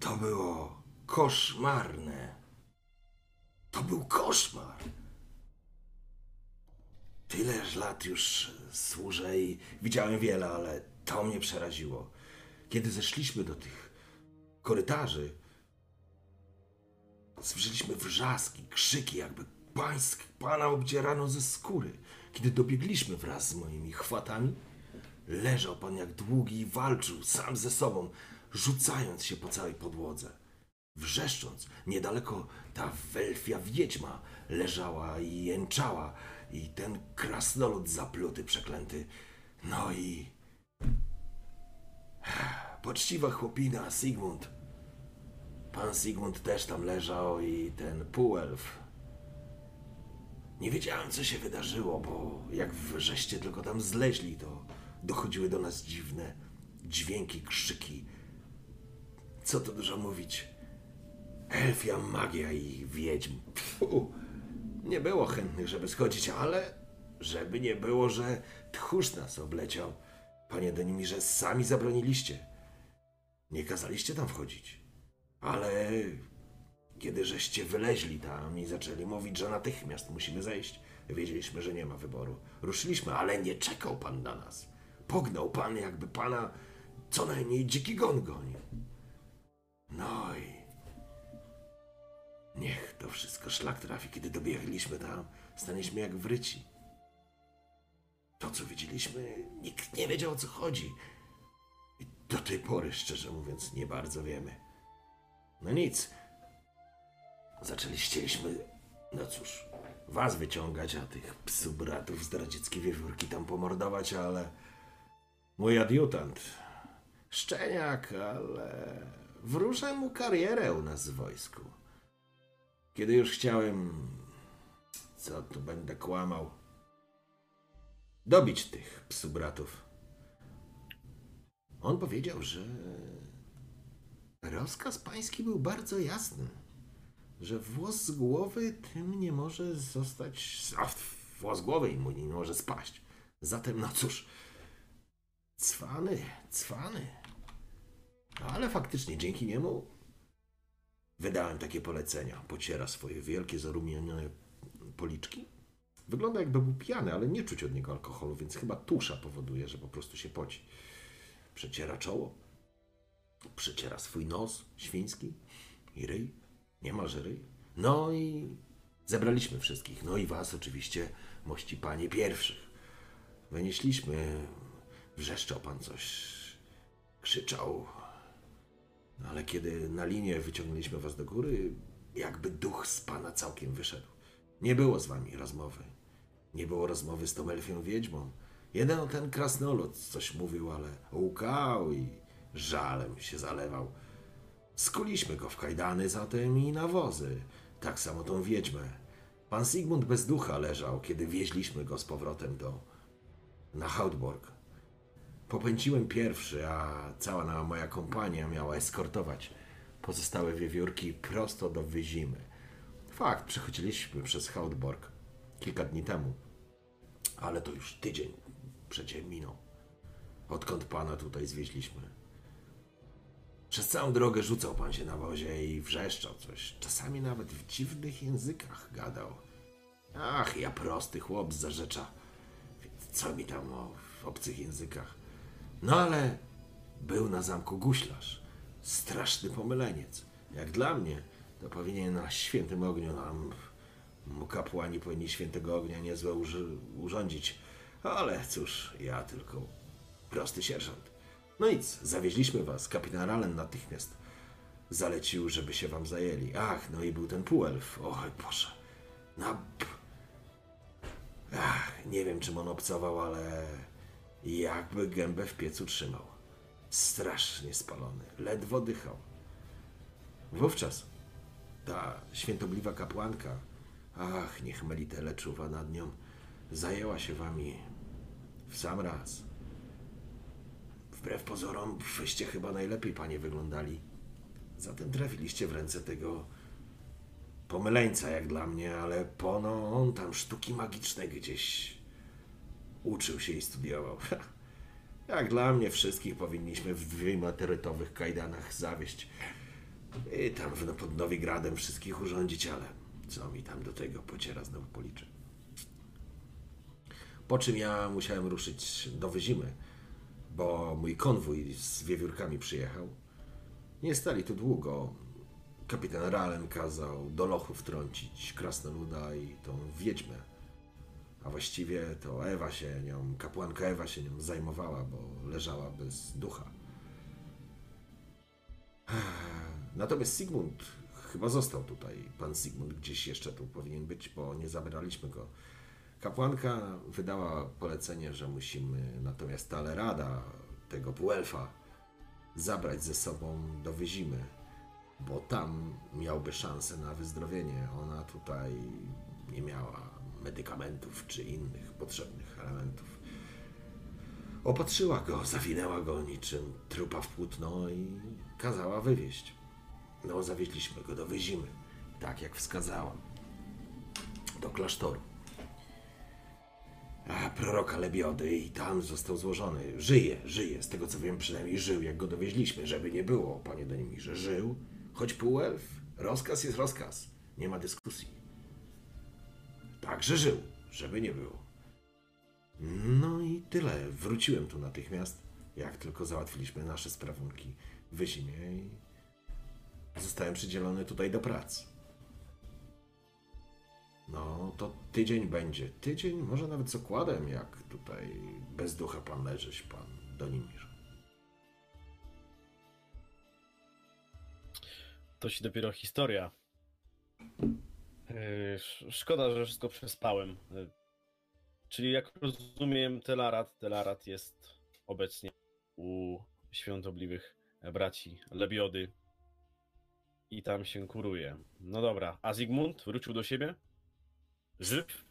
Speaker 1: to było koszmarne. To był koszmar. Tyleż lat już służę i widziałem wiele, ale to mnie przeraziło. Kiedy zeszliśmy do tych korytarzy, słyszeliśmy wrzaski, krzyki, jakby pańsk, pana obdzierano ze skóry. Kiedy dobiegliśmy wraz z moimi chwatami, leżał pan jak długi i walczył sam ze sobą, rzucając się po całej podłodze. Wrzeszcząc, niedaleko ta welfia wiedźma leżała i jęczała i ten krasnolud zapluty przeklęty. No i... Poczciwa chłopina, Sigmund. Pan Sigmund też tam leżał i ten półelf. Nie wiedziałem, co się wydarzyło, bo jak żeście tylko tam zleźli, to dochodziły do nas dziwne dźwięki, krzyki. Co tu dużo mówić? Elfia magia i wiedźm. Tfu. Nie było chętnych, żeby schodzić, ale żeby nie było, że tchórz nas obleciał. Panie Denimirze, sami zabroniliście. Nie kazaliście tam wchodzić. Ale kiedy żeście wyleźli tam i zaczęli mówić, że natychmiast musimy zejść, wiedzieliśmy, że nie ma wyboru. Ruszyliśmy, ale nie czekał pan na nas. Pognał pan, jakby pana co najmniej dziki gon gonił. No i niech to wszystko szlak trafi, kiedy dobiegliśmy tam, staliśmy jak wryci. To, co widzieliśmy, nikt nie wiedział o co chodzi. I do tej pory, szczerze mówiąc, nie bardzo wiemy. No nic. Zaczęliścieliśmy, no cóż, was wyciągać, a tych psu bratów zdradzieckie wiewiórki tam pomordować, ale mój adiutant, szczeniak, ale wróżę mu karierę u nas w wojsku. Kiedy już chciałem, co tu będę kłamał, dobić tych psu bratów. On powiedział, że rozkaz pański był bardzo jasny, że włos z głowy tym nie może zostać, a włos głowy mu nie może spaść. Zatem, no cóż, cwany, cwany. Ale faktycznie dzięki niemu wydałem takie polecenia. Pociera swoje wielkie, zarumienione policzki. Wygląda jakby był pijany, ale nie czuć od niego alkoholu, więc chyba tusza powoduje, że po prostu się poci. Przeciera czoło, przeciera swój nos świński i ryj, niemalże ryj. No i zebraliśmy wszystkich, no i was oczywiście, mości panie pierwszych. Wynieśliśmy, wrzeszczał pan coś, krzyczał, no ale kiedy na linię wyciągnęliśmy was do góry, jakby duch z pana całkiem wyszedł. Nie było z wami rozmowy. Nie było rozmowy z tą elfią wiedźmą. Jeden ten krasnolud coś mówił, ale łkał i żalem się zalewał. Skuliśmy go w kajdany zatem i na wozy. Tak samo tą wiedźmę. Pan Sigmund bez ducha leżał, kiedy wieźliśmy go z powrotem do... na Hautborg. Popędziłem pierwszy, a cała moja kompania miała eskortować pozostałe wiewiórki prosto do Wyzimy. Fakt, przechodziliśmy przez Hautborg kilka dni temu, ale to już tydzień przecie minął, odkąd pana tutaj zwieźliśmy. Przez całą drogę rzucał pan się na wozie i wrzeszczał coś. Czasami nawet w dziwnych językach gadał. Ach, ja prosty chłop z zarzecza. Więc co mi tam o obcych językach? No ale był na zamku guślarz. Straszny pomyleniec. Jak dla mnie, to powinien na świętym ogniu nam mu kapłani powinni świętego ognia niezłe urządzić. Ale cóż, ja tylko prosty sierżant. No nic, zawieźliśmy was. Kapitan Rallen natychmiast zalecił, żeby się wam zajęli. Ach, no i był ten półelf. Oj, Boże. No, Ach, nie wiem, czym on obcował, ale jakby gębę w piecu trzymał. Strasznie spalony, ledwo dychał. Wówczas ta świętobliwa kapłanka, ach, niech Melitele czuwa nad nią, zajęła się wami w sam raz. Wbrew pozorom, wyście chyba najlepiej, panie, wyglądali. Zatem trafiliście w ręce tego pomyleńca, jak dla mnie, ale pono on tam sztuki magiczne gdzieś uczył się i studiował. [LAUGHS] Jak dla mnie, wszystkich powinniśmy w dwuimaterytowych kajdanach zawieść. I tam w- pod Nowigradem wszystkich urządzić, ale co mi tam do tego pociera znowu policzy. Po czym ja musiałem ruszyć do Wyzimy, bo mój konwój z wiewiórkami przyjechał. Nie stali tu długo. Kapitan Ralen kazał do lochu wtrącić krasnoluda i tą wiedźmę. A właściwie to Ewa się nią, kapłanka Ewa się nią zajmowała, bo leżała bez ducha. Natomiast Sigmund chyba został tutaj. Pan Sigmund gdzieś jeszcze tu powinien być, bo nie zabraliśmy go. Kapłanka wydała polecenie, że musimy natomiast Talerada, tego półelfa, zabrać ze sobą do Wyzimy, bo tam miałby szansę na wyzdrowienie. Ona tutaj nie miała medykamentów czy innych potrzebnych elementów. Opatrzyła go, zawinęła go niczym trupa w płótno i kazała wywieźć. No, zawieźliśmy go do Wyzimy, tak jak wskazała. Do klasztoru. A, proroka Lebiody i tam został złożony. Żyje, żyje. Z tego co wiem, przynajmniej żył, jak go dowieźliśmy, żeby nie było, panie Donimirze. Żył, choć półelf. Rozkaz jest rozkaz. Nie ma dyskusji. Także żył, żeby nie było. No i tyle. Wróciłem tu natychmiast, jak tylko załatwiliśmy nasze sprawunki w zimie i zostałem przydzielony tutaj do pracy. No, to tydzień będzie. Tydzień, może nawet z okładem, jak tutaj bez ducha pan leżysz, pan Donimirze.
Speaker 2: To ci dopiero historia. Yy, sz- Szkoda, że wszystko przespałem. Czyli jak rozumiem, Telarat, Telarat jest obecnie u świątobliwych braci Lebiody i tam się kuruje. No dobra, a Zygmunt wrócił do siebie? Żyw?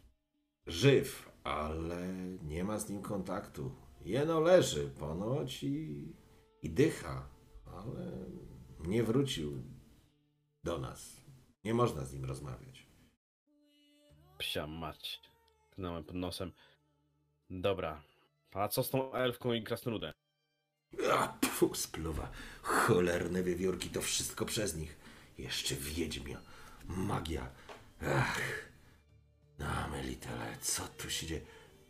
Speaker 1: Żyw, ale nie ma z nim kontaktu. Jeno leży ponoć i, i dycha, ale nie wrócił do nas. Nie można z nim rozmawiać.
Speaker 2: Psia mać. Knąłem pod nosem. Dobra. A co z tą elfką i krasnoludem?
Speaker 1: A, pfu, spluwa. Cholerne wiewiórki, to wszystko przez nich. Jeszcze wiedźmia. Magia. Ach. No, Melitele, co tu się dzieje?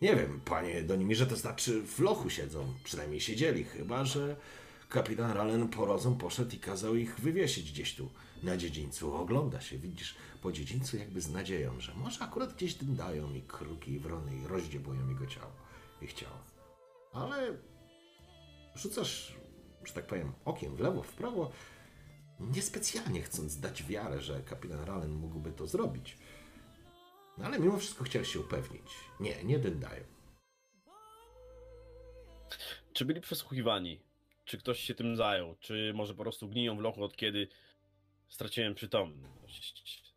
Speaker 1: Nie wiem, panie Donimirze, to znaczy w lochu siedzą. Przynajmniej siedzieli, chyba że kapitan Ralen po rozum poszedł i kazał ich wywiesić gdzieś tu na dziedzińcu. Ogląda się, widzisz, po dziedzińcu jakby z nadzieją, że może akurat gdzieś dyndają i kruki i wrony i rozdziebują jego ciało, ich ciało. Ale rzucasz, że tak powiem, okiem w lewo, w prawo, niespecjalnie chcąc dać wiarę, że kapitan Ralen mógłby to zrobić. No ale mimo wszystko chciałeś się upewnić. Nie, nie dyndają.
Speaker 2: Czy byli przesłuchiwani? Czy ktoś się tym zajął? Czy może po prostu gniją w lochu od kiedy straciłem przytomność?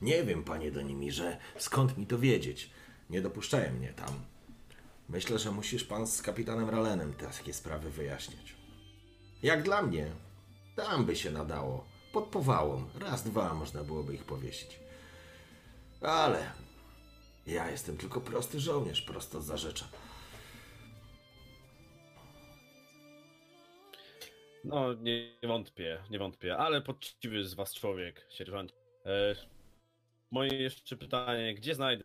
Speaker 1: Nie wiem, panie Donimirze, skąd mi to wiedzieć. Nie dopuszczają mnie tam. Myślę, że musisz pan z kapitanem Ralenem takie sprawy wyjaśniać. Jak dla mnie, tam by się nadało. Pod powałą. Raz, dwa można byłoby ich powiesić. Ale ja jestem tylko prosty żołnierz, prosto z zarzecza.
Speaker 2: No, nie, nie wątpię, nie wątpię, ale poczciwy z was człowiek, sierżant. E, moje jeszcze pytanie, gdzie znajdę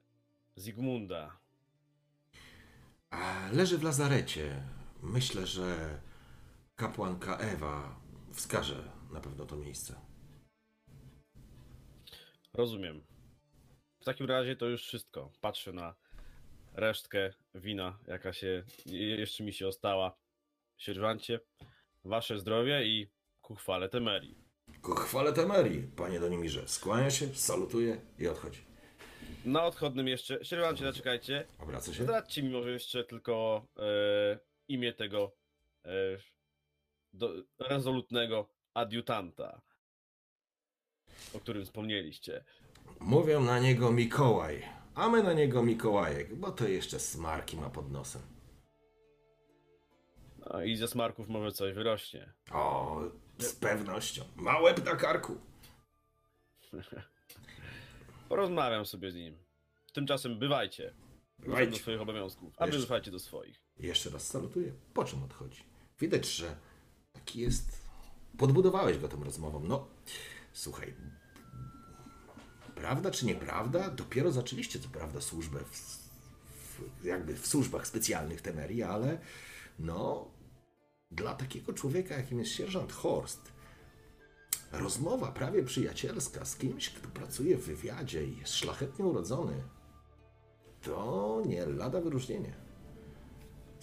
Speaker 2: Zygmunda?
Speaker 1: Leży w lazarecie. Myślę, że kapłanka Ewa wskaże na pewno to miejsce.
Speaker 2: Rozumiem. W takim razie to już wszystko. Patrzę na resztkę wina, jaka się je- jeszcze mi się ostała. Sierżancie, wasze zdrowie i ku chwale Temerii.
Speaker 1: Ku chwale Temerii, panie Donimirze. Skłania się, salutuje i odchodzi.
Speaker 2: Na odchodnym jeszcze, sierżancie, zaczekajcie.
Speaker 1: Obraca się.
Speaker 2: Zdradźcie mi może jeszcze tylko e, imię tego e, do, rezolutnego adiutanta, o którym wspomnieliście.
Speaker 1: Mówią na niego Mikołaj, a my na niego Mikołajek, bo to jeszcze smarki ma pod nosem.
Speaker 2: No i ze smarków może coś wyrośnie.
Speaker 1: O, z pewnością. Ma łeb na karku. [LAUGHS]
Speaker 2: Porozmawiam sobie z nim. Tymczasem bywajcie.
Speaker 1: Bywajcie.
Speaker 2: do swoich obowiązków, a wy do swoich.
Speaker 1: Jeszcze raz salutuje, po czym odchodzi. Widać, że taki jest. Podbudowałeś go tą rozmową. No, słuchaj. Prawda czy nieprawda? Dopiero zaczęliście, co prawda, służbę w, w, jakby w służbach specjalnych Temerii, ale no, dla takiego człowieka, jakim jest sierżant Horst, rozmowa prawie przyjacielska z kimś, kto pracuje w wywiadzie i jest szlachetnie urodzony, to nie lada wyróżnienie.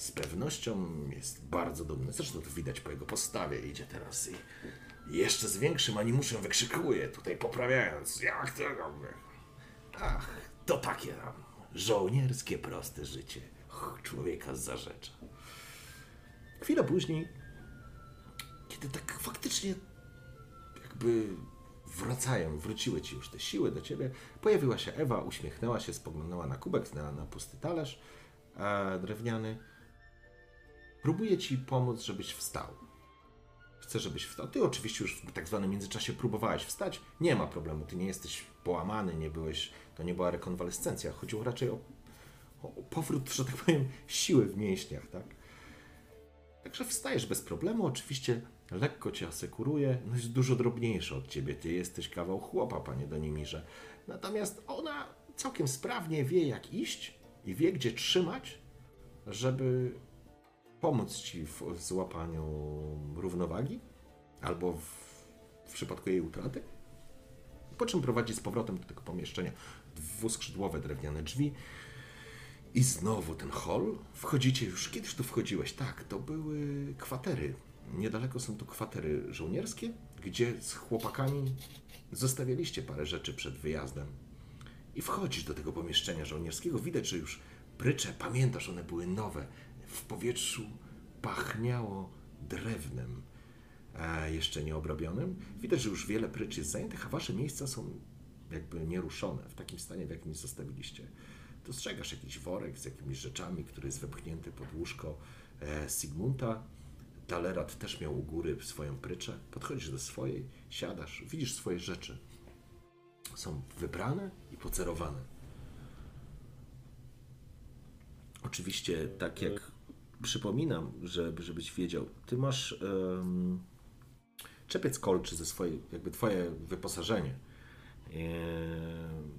Speaker 1: Z pewnością jest bardzo dumny. Zresztą to widać po jego postawie. Idzie teraz i jeszcze z większym animuszem wykrzykuje, tutaj poprawiając. Jak to? Ach, to takie tam żołnierskie, proste życie Ch, człowieka zarzecza. Chwilę później, kiedy tak faktycznie jakby wracają, wróciły ci już te siły do ciebie, pojawiła się Ewa, uśmiechnęła się, spoglądała na kubek, na, na pusty talerz e, drewniany. Próbuje ci pomóc, żebyś wstał. Chcę, żebyś wstał. Ty oczywiście już w tak zwanym międzyczasie próbowałeś wstać. Nie ma problemu, ty nie jesteś połamany, nie byłeś, to nie była rekonwalescencja. Chodziło raczej o, o powrót, że tak powiem, siły w mięśniach, tak? Także wstajesz bez problemu, oczywiście lekko cię asekuruje, no jest dużo drobniejsza od ciebie, ty jesteś kawał chłopa, panie Donimirze. Natomiast ona całkiem sprawnie wie, jak iść i wie, gdzie trzymać, żeby pomóc ci w złapaniu równowagi albo w, w przypadku jej utraty. Po czym prowadzi z powrotem do tego pomieszczenia dwuskrzydłowe drewniane drzwi. I znowu ten hol. Wchodzicie już. Kiedyś tu wchodziłeś. Tak, to były kwatery. Niedaleko są tu kwatery żołnierskie, gdzie z chłopakami zostawialiście parę rzeczy przed wyjazdem. I wchodzisz do tego pomieszczenia żołnierskiego. Widać, że już prycze, pamiętasz, one były nowe. W powietrzu pachniało drewnem e, jeszcze nieobrobionym. Widać, że już wiele prycz jest zajętych, a wasze miejsca są jakby nieruszone, w takim stanie, w jakim zostawiliście. Dostrzegasz jakiś worek z jakimiś rzeczami, który jest wepchnięty pod łóżko e, Sigmunda. Dalerat też miał u góry swoją pryczę. Podchodzisz do swojej, siadasz, widzisz swoje rzeczy. Są wybrane i pocerowane. Oczywiście, tak jak przypominam, żeby, żebyś wiedział, ty masz em, czepiec kolczy ze swojej, jakby twoje wyposażenie. Em,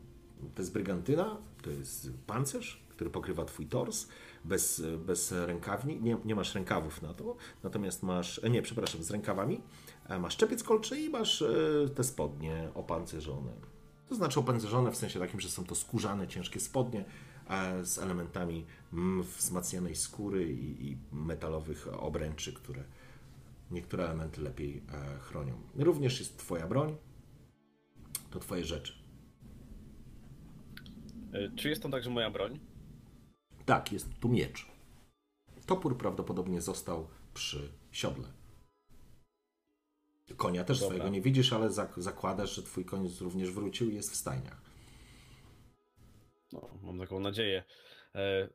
Speaker 1: to jest brygantyna, to jest pancerz, który pokrywa twój tors, bez, bez rękawni, nie, nie masz rękawów na to, natomiast masz, e, nie, przepraszam, z rękawami, e, masz czepiec kolczy i masz e, te spodnie opancerzone. To znaczy opancerzone w sensie takim, że są to skórzane, ciężkie spodnie z elementami wzmacnianej skóry i, i metalowych obręczy, które niektóre elementy lepiej e, chronią. Również jest twoja broń, to twoje rzeczy.
Speaker 2: E, Czy jest tam także moja broń?
Speaker 1: Tak, jest tu miecz. Topór prawdopodobnie został przy siodle. Konia też
Speaker 2: Dobra.
Speaker 1: swojego nie widzisz, ale zak- zakładasz, że twój koń również wrócił i jest w stajniach.
Speaker 2: No, mam taką nadzieję. E,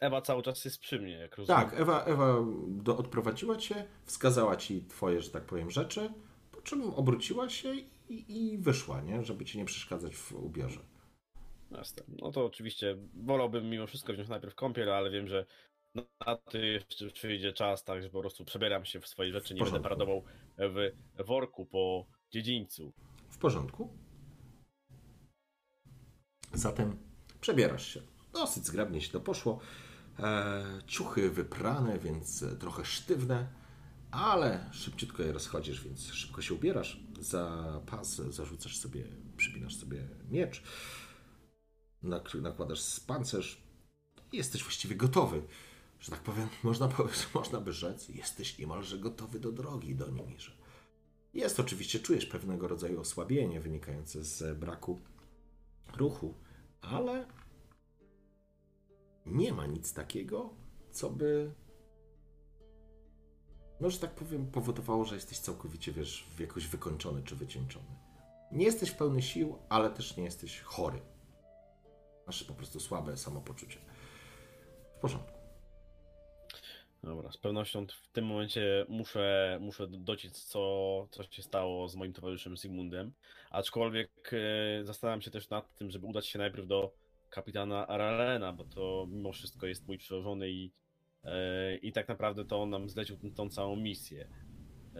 Speaker 2: Ewa cały czas jest przy mnie, jak rozumiem.
Speaker 1: Tak, Ewa, Ewa do, odprowadziła cię, wskazała ci twoje, że tak powiem, rzeczy, po czym obróciła się i, i wyszła, nie? Żeby ci nie przeszkadzać w ubiorze.
Speaker 2: Jasne. No to oczywiście wolałbym mimo wszystko wziąć najpierw kąpiel, ale wiem, że na to jeszcze przyjdzie czas, tak, że po prostu przebieram się w swoje rzeczy, nie będę paradował w worku po dziedzińcu.
Speaker 1: W porządku. Zatem przebierasz się. Dosyć zgrabnie się to poszło. E, ciuchy wyprane, więc trochę sztywne, ale szybciutko je rozchodzisz, więc szybko się ubierasz. Za pas zarzucasz sobie, przypinasz sobie miecz, nak- nakładasz pancerz i jesteś właściwie gotowy. Że tak powiem, [LAUGHS] można, można by rzec, jesteś niemalże gotowy do drogi do Nimirze. Jest oczywiście, czujesz pewnego rodzaju osłabienie wynikające z braku ruchu, ale nie ma nic takiego, co by, no że tak powiem, powodowało, że jesteś całkowicie, wiesz, jakoś wykończony czy wycieńczony. Nie jesteś pełny sił, ale też nie jesteś chory. Masz po prostu słabe samopoczucie. W porządku.
Speaker 2: Dobra, z pewnością w tym momencie muszę, muszę dociec, co, co się stało z moim towarzyszem Sigmundem. Aczkolwiek e, zastanawiam się też nad tym, żeby udać się najpierw do kapitana Aralena, bo to mimo wszystko jest mój przełożony i, e, i tak naprawdę to on nam zlecił tą, tą całą misję.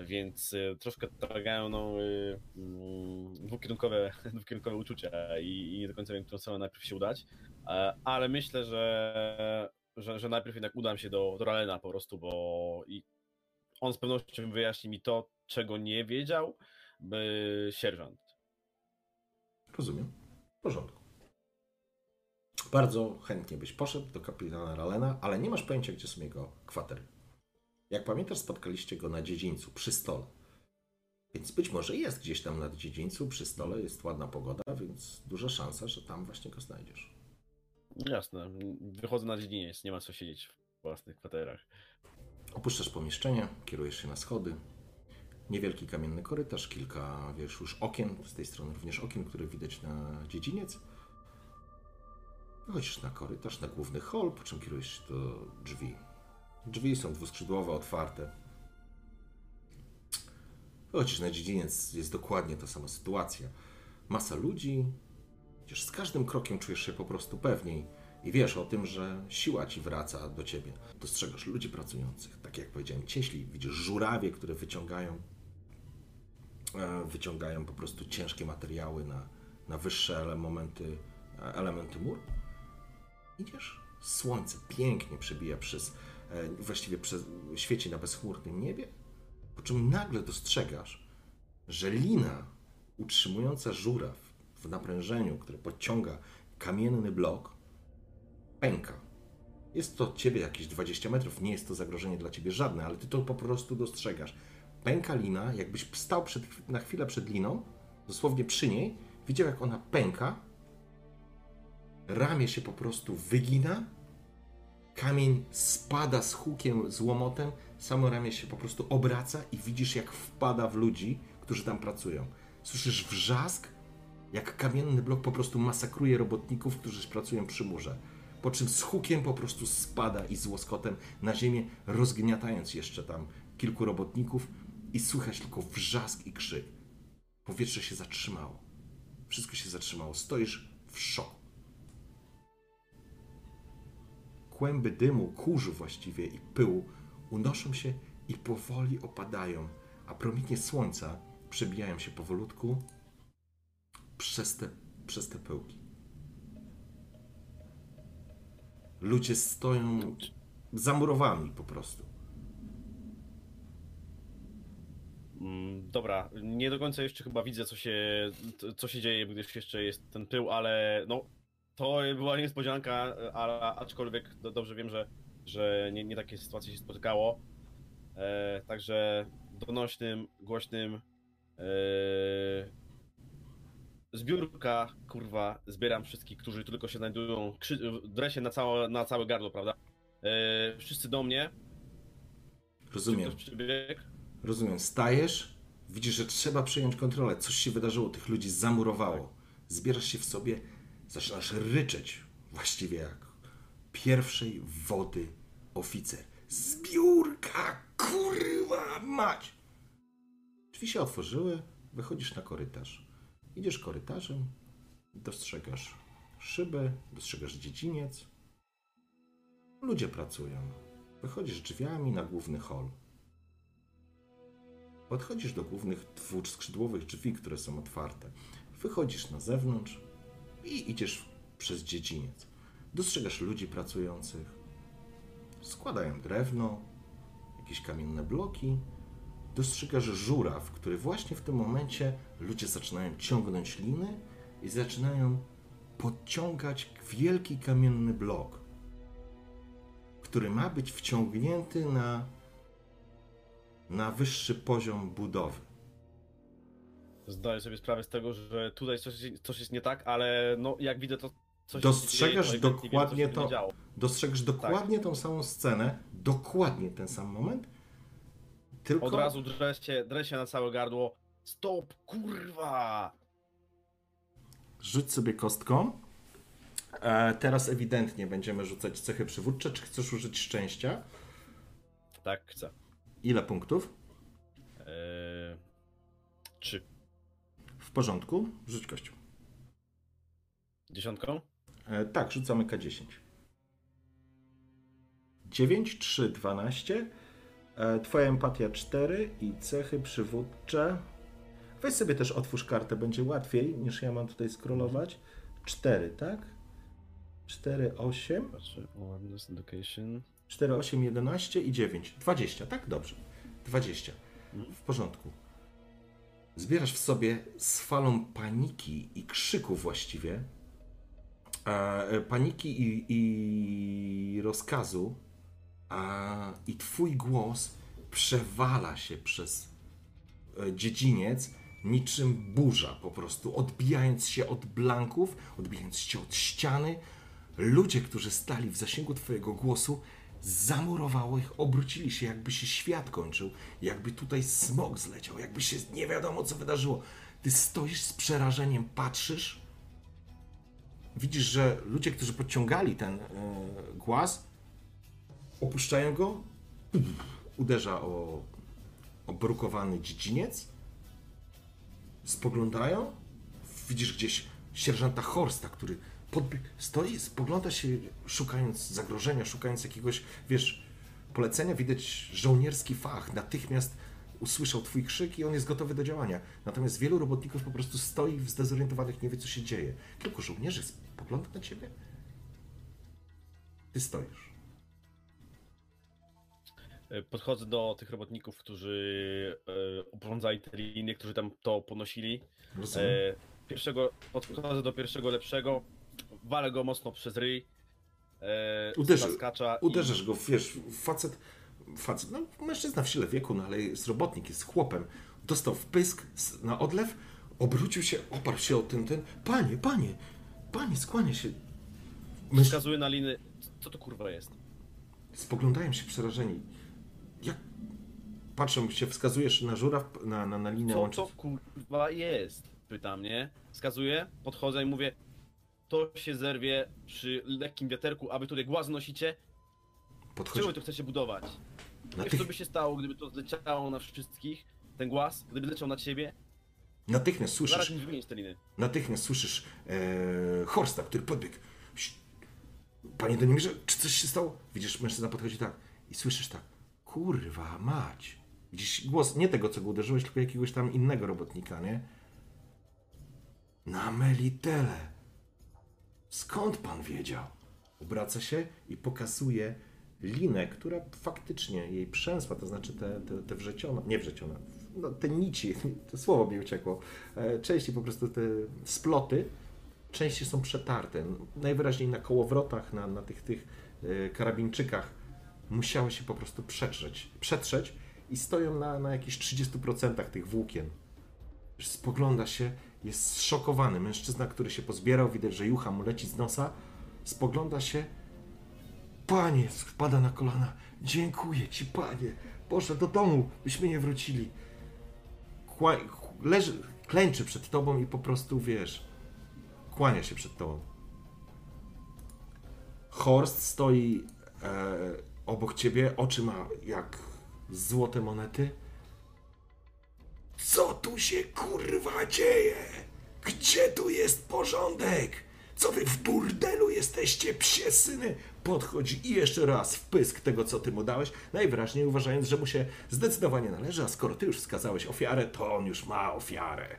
Speaker 2: Więc e, troszkę tragają no, e, mm, dwukierunkowe, [LAUGHS] dwukierunkowe uczucia i, i nie do końca wiem, którą stronę najpierw się udać. E, Ale myślę, że, że, że najpierw jednak udam się do, do Ralena po prostu, bo i on z pewnością wyjaśni mi to, czego nie wiedział by sierżant.
Speaker 1: Rozumiem. W porządku. Bardzo chętnie byś poszedł do kapitana Ralena, ale nie masz pojęcia, gdzie są jego kwatery. Jak pamiętasz, spotkaliście go na dziedzińcu, przy stole. Więc być może jest gdzieś tam na dziedzińcu, przy stole, jest ładna pogoda, więc duża szansa, że tam właśnie go znajdziesz.
Speaker 2: Jasne, wychodzę na dziedziniec, nie ma co siedzieć w własnych kwaterach.
Speaker 1: Opuszczasz pomieszczenie, kierujesz się na schody. Niewielki kamienny korytarz, kilka, wiesz, już okien, z tej strony również okien, które widać na dziedziniec. Wychodzisz na korytarz, na główny hol, po czym kierujesz się do drzwi. Drzwi są dwuskrzydłowe, otwarte. Wychodzisz na dziedziniec, jest dokładnie ta sama sytuacja. Masa ludzi, Przecież z każdym krokiem czujesz się po prostu pewniej i wiesz o tym, że siła ci wraca do ciebie. Dostrzegasz ludzi pracujących, tak jak powiedziałem, cieśli, widzisz żurawie, które wyciągają, e, wyciągają po prostu ciężkie materiały na, na wyższe ele- momenty, e, elementy mur. Idziesz, słońce pięknie przebija przez, e, właściwie przez, świeci na bezchmurnym niebie, po czym nagle dostrzegasz, że lina utrzymująca żuraw w naprężeniu, które podciąga kamienny blok, pęka. Jest to od ciebie jakieś 20 metrów, nie jest to zagrożenie dla ciebie żadne, ale ty to po prostu dostrzegasz. Pęka lina, jakbyś stał przed, na chwilę przed liną, dosłownie przy niej, widział jak ona pęka, ramię się po prostu wygina, kamień spada z hukiem, z łomotem, samo ramię się po prostu obraca i widzisz jak wpada w ludzi, którzy tam pracują. Słyszysz wrzask, jak kamienny blok po prostu masakruje robotników, którzy pracują przy murze. Po czym z hukiem po prostu spada i z łoskotem na ziemię, rozgniatając jeszcze tam kilku robotników i słychać tylko wrzask i krzyk. Powietrze się zatrzymało. Wszystko się zatrzymało. Stoisz w szoku. Kłęby dymu, kurzu właściwie i pyłu unoszą się i powoli opadają, a promienie słońca przebijają się powolutku przez te, przez te pyłki. Ludzie stoją zamurowani po prostu.
Speaker 2: Mm, Dobra, nie do końca jeszcze chyba widzę, co się, co się dzieje, gdyż jeszcze jest ten pył, ale no, to była niespodzianka, ale aczkolwiek do, dobrze wiem, że, że nie, nie takie sytuacje się spotykało. E, także donośnym, głośnym e, zbiórka, kurwa, zbieram wszystkich, którzy tylko się znajdują, krzy, dresie na całe, na całe gardło, prawda? E, wszyscy do mnie.
Speaker 1: Rozumiem. Rozumiem. Stajesz, widzisz, że trzeba przejąć kontrolę. Coś się wydarzyło, tych ludzi zamurowało. Zbierasz się w sobie, zaczynasz ryczeć, właściwie jak pierwszej wody oficer. Zbiórka, kurwa mać! Drzwi się otworzyły, wychodzisz na korytarz. Idziesz korytarzem, dostrzegasz szyby, dostrzegasz dziedziniec. Ludzie pracują. Wychodzisz drzwiami na główny hol. Podchodzisz do głównych dwuskrzydłowych drzwi, które są otwarte. Wychodzisz na zewnątrz i idziesz przez dziedziniec. Dostrzegasz ludzi pracujących. Składają drewno, jakieś kamienne bloki. Dostrzegasz żuraw, który właśnie w tym momencie ludzie zaczynają ciągnąć liny i zaczynają podciągać wielki kamienny blok, który ma być wciągnięty na, na wyższy poziom budowy.
Speaker 2: Zdaję sobie sprawę z tego, że tutaj coś, coś jest nie tak, ale no jak widzę to coś
Speaker 1: Dostrzegasz
Speaker 2: się dzieje,
Speaker 1: dokładnie
Speaker 2: wiem,
Speaker 1: to-. Dostrzegasz dokładnie tą samą scenę, dokładnie ten sam moment, tylko
Speaker 2: Od razu drę się, drę się na całe gardło. Stop, kurwa!
Speaker 1: rzuć sobie kostką. E, teraz ewidentnie będziemy rzucać cechy przywódcze. Czy chcesz użyć szczęścia?
Speaker 2: Tak, chcę.
Speaker 1: Ile punktów?
Speaker 2: Eee, trzy.
Speaker 1: W porządku, rzuć kością.
Speaker 2: Dziesiątką?
Speaker 1: E, tak, rzucamy K10. 9, 3, 12. E, twoja empatia 4 i cechy przywódcze. Weź sobie też otwórz kartę, będzie łatwiej niż ja mam tutaj scrollować. 4, tak? 4, 8.
Speaker 2: Patrzę, awareness, education.
Speaker 1: 4, 8, 11 i 9. 20, tak? Dobrze. 20. W porządku. Zbierasz w sobie z falą paniki i krzyku właściwie, e, paniki i, i rozkazu, i twój głos przewala się przez e, dziedziniec niczym burza po prostu, odbijając się od blanków, odbijając się od ściany. Ludzie, którzy stali w zasięgu twojego głosu, zamurowało ich, obrócili się, jakby się świat kończył, jakby tutaj smog zleciał, jakby się nie wiadomo co wydarzyło. Ty stoisz z przerażeniem, patrzysz, widzisz, że ludzie, którzy podciągali ten e, głaz, opuszczają go, uderza o obrukowany dziedziniec, spoglądają, widzisz gdzieś sierżanta Horsta, który stoi, spogląda się, szukając zagrożenia, szukając jakiegoś, wiesz, polecenia, widać żołnierski fach, natychmiast usłyszał twój krzyk i on jest gotowy do działania. Natomiast wielu robotników po prostu stoi w zdezorientowanych, nie wie co się dzieje. Kilku żołnierzy spogląda na ciebie. Ty
Speaker 2: E, Podchodzę do tych robotników, którzy e, obrądzali te linie, którzy tam to ponosili.
Speaker 1: Rozumiem.
Speaker 2: E, pierwszego, podchodzę do pierwszego lepszego, walę go mocno przez ryj. E,
Speaker 1: Uderzy-
Speaker 2: zaskacza i-
Speaker 1: go, wiesz, facet, facet, no mężczyzna w sile wieku, no ale jest robotnik, jest chłopem. Dostał w pysk s- na odlew, obrócił się, oparł się o ten, ten. Panie, panie, panie, skłania się. Męż...
Speaker 2: Wskazuję na liny. Co to kurwa jest?
Speaker 1: Spoglądają się przerażeni. Patrzę, się wskazujesz na żuraw, na, na, na linię
Speaker 2: Co to kurwa jest? Pyta mnie. Wskazuję, podchodzę i mówię. To się zerwie przy lekkim wiaterku, a wy tutaj głaz nosicie.
Speaker 1: Podchodzi,
Speaker 2: Czemu to chcecie budować? Wiesz,
Speaker 1: natych...
Speaker 2: co by się stało, gdyby to zleciało na wszystkich? Ten głaz, gdyby leciał na ciebie?
Speaker 1: natychmiast słyszysz, natychmiast słyszysz e, Horsta, który podbiegł. Panie Donimirze, czy coś się stało? Widzisz, mężczyzna podchodzi tak i słyszysz tak, kurwa mać. Widzisz głos nie tego, co go uderzyłeś, tylko jakiegoś tam innego robotnika, nie? Na Melitele. Skąd pan wiedział? Obraca się i pokazuje linę, która faktycznie jej przęsła, to znaczy te, te, te wrzecione, nie wrzecione, no, te nici, [LAUGHS] to słowo mi uciekło, e, częściej po prostu te sploty, częściej są przetarte. Najwyraźniej na kołowrotach, na, na tych, tych e, karabinczykach musiały się po prostu przetrzeć, przetrzeć i stoją na, na jakichś 30% tych włókien. Spogląda się, jest zszokowany. Mężczyzna, który się pozbierał, widać, że jucha mu leci z nosa, spogląda się. Panie, spada na kolana. Dziękuję ci, panie. Boże, do domu byśmy nie wrócili. Kła... Leży, klęczy przed tobą i po prostu, wiesz, kłania się przed tobą. Horst stoi e, obok ciebie, oczy ma jak złote monety. Co tu się kurwa dzieje? Gdzie tu jest porządek? Co wy w burdelu jesteście, psie syny? Podchodzi i jeszcze raz w pysk tego, co ty mu dałeś, najwyraźniej uważając, że mu się zdecydowanie należy, a skoro ty już wskazałeś ofiarę, to on już ma ofiarę.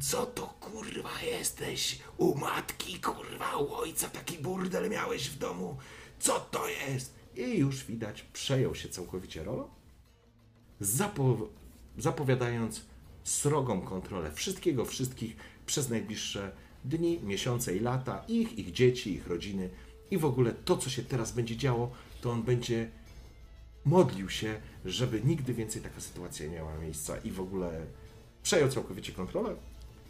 Speaker 1: Co to kurwa jesteś? U matki kurwa, u ojca taki burdel miałeś w domu? Co to jest? I już widać, przejął się całkowicie rolą, zapo- zapowiadając srogą kontrolę wszystkiego, wszystkich przez najbliższe dni, miesiące i lata, ich, ich dzieci, ich rodziny i w ogóle to, co się teraz będzie działo, to on będzie modlił się, żeby nigdy więcej taka sytuacja nie miała miejsca i w ogóle przejął całkowicie kontrolę.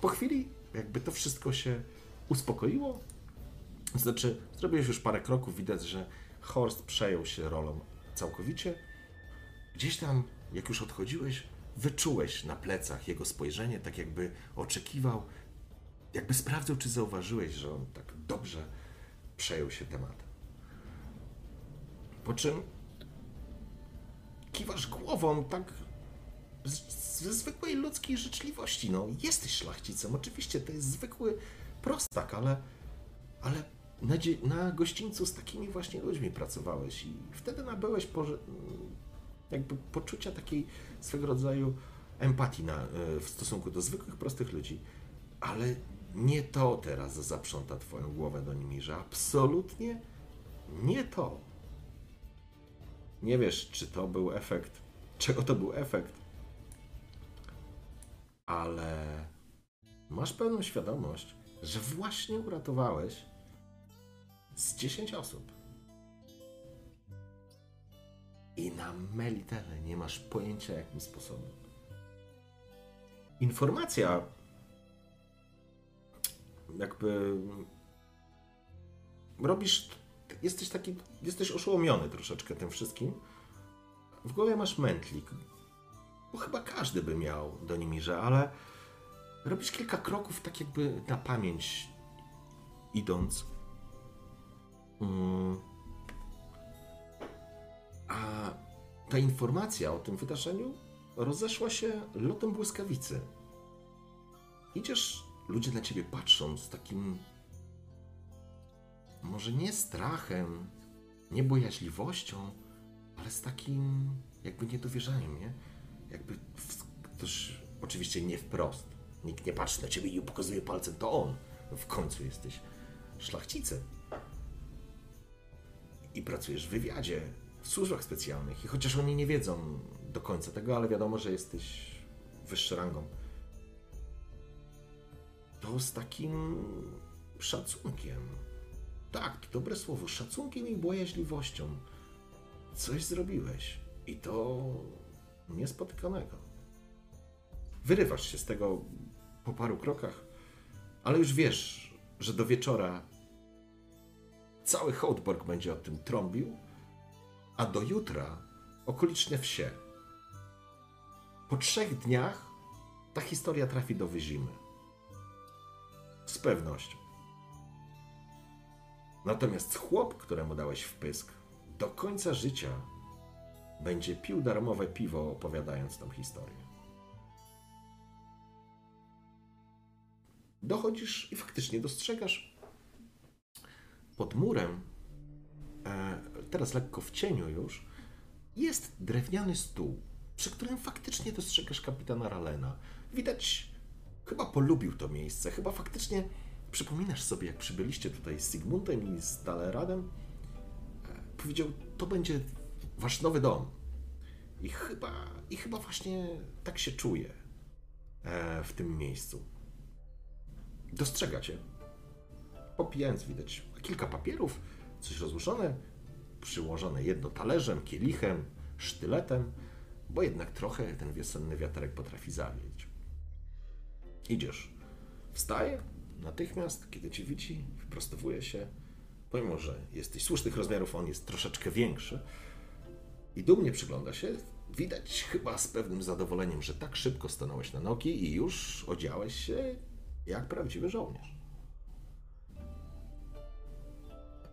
Speaker 1: Po chwili, jakby to wszystko się uspokoiło, znaczy zrobiłeś już parę kroków, widać, że Horst przejął się rolą całkowicie. Gdzieś tam, jak już odchodziłeś, wyczułeś na plecach jego spojrzenie, tak jakby oczekiwał, jakby sprawdzał, czy zauważyłeś, że on tak dobrze przejął się tematem. Po czym kiwasz głową tak ze zwykłej ludzkiej życzliwości. No, jesteś szlachcicem, oczywiście, to jest zwykły prostak, ale, ale na, na gościńcu z takimi właśnie ludźmi pracowałeś i wtedy nabyłeś jakby poczucia takiej swego rodzaju empatii na, e, w stosunku do zwykłych, prostych ludzi. Ale nie to teraz zaprząta twoją głowę do Nimirza. Absolutnie nie to. Nie wiesz, czy to był efekt, czego to był efekt, ale masz pełną świadomość, że właśnie uratowałeś z 10 osób. I na Melitele nie masz pojęcia jakim sposobem. Informacja jakby robisz, jesteś taki, jesteś oszołomiony troszeczkę tym wszystkim. W głowie masz mętlik, bo chyba każdy by miał do Nimirze, ale robisz kilka kroków tak jakby na pamięć idąc. Mm. A ta informacja o tym wydarzeniu rozeszła się lotem błyskawicy. Idziesz, ludzie na ciebie patrzą z takim. Może nie strachem, nie bojaźliwością, ale z takim jakby niedowierzaniem, nie? Jakby ktoś, oczywiście nie wprost. Nikt nie patrzy na ciebie i pokazuje palcem, to on. W końcu jesteś szlachcicem i pracujesz w wywiadzie, w służbach specjalnych. I chociaż oni nie wiedzą do końca tego, ale wiadomo, że jesteś wyższy rangą. To z takim szacunkiem. Tak, to dobre słowo. Szacunkiem i bojaźliwością. Coś zrobiłeś. I to niespotykanego. Wyrywasz się z tego po paru krokach, ale już wiesz, że do wieczora Cały Hołdborg będzie o tym trąbił, a do jutra okoliczne wsie. Po trzech dniach ta historia trafi do Wyzimy. Z pewnością. Natomiast chłop, któremu dałeś wpysk, do końca życia będzie pił darmowe piwo, opowiadając tą historię. Dochodzisz i faktycznie dostrzegasz pod murem, teraz lekko w cieniu już, jest drewniany stół, przy którym faktycznie dostrzegasz kapitana Ralena. Widać, chyba polubił to miejsce, chyba faktycznie przypominasz sobie, jak przybyliście tutaj z Sigmundem i z Daleradem. E, powiedział, to będzie wasz nowy dom. I chyba, i chyba właśnie tak się czuje e, w tym miejscu. Dostrzega cię popijając widać kilka papierów, coś rozłożone, przyłożone jedno talerzem, kielichem, sztyletem, bo jednak trochę ten wiosenny wiaterek potrafi zawieść. Idziesz. Wstaje natychmiast, kiedy cię widzi, wyprostowuje się, pomimo, że jesteś słusznych rozmiarów, on jest troszeczkę większy i dumnie przygląda się. Widać chyba z pewnym zadowoleniem, że tak szybko stanąłeś na nogi i już odziałeś się jak prawdziwy żołnierz.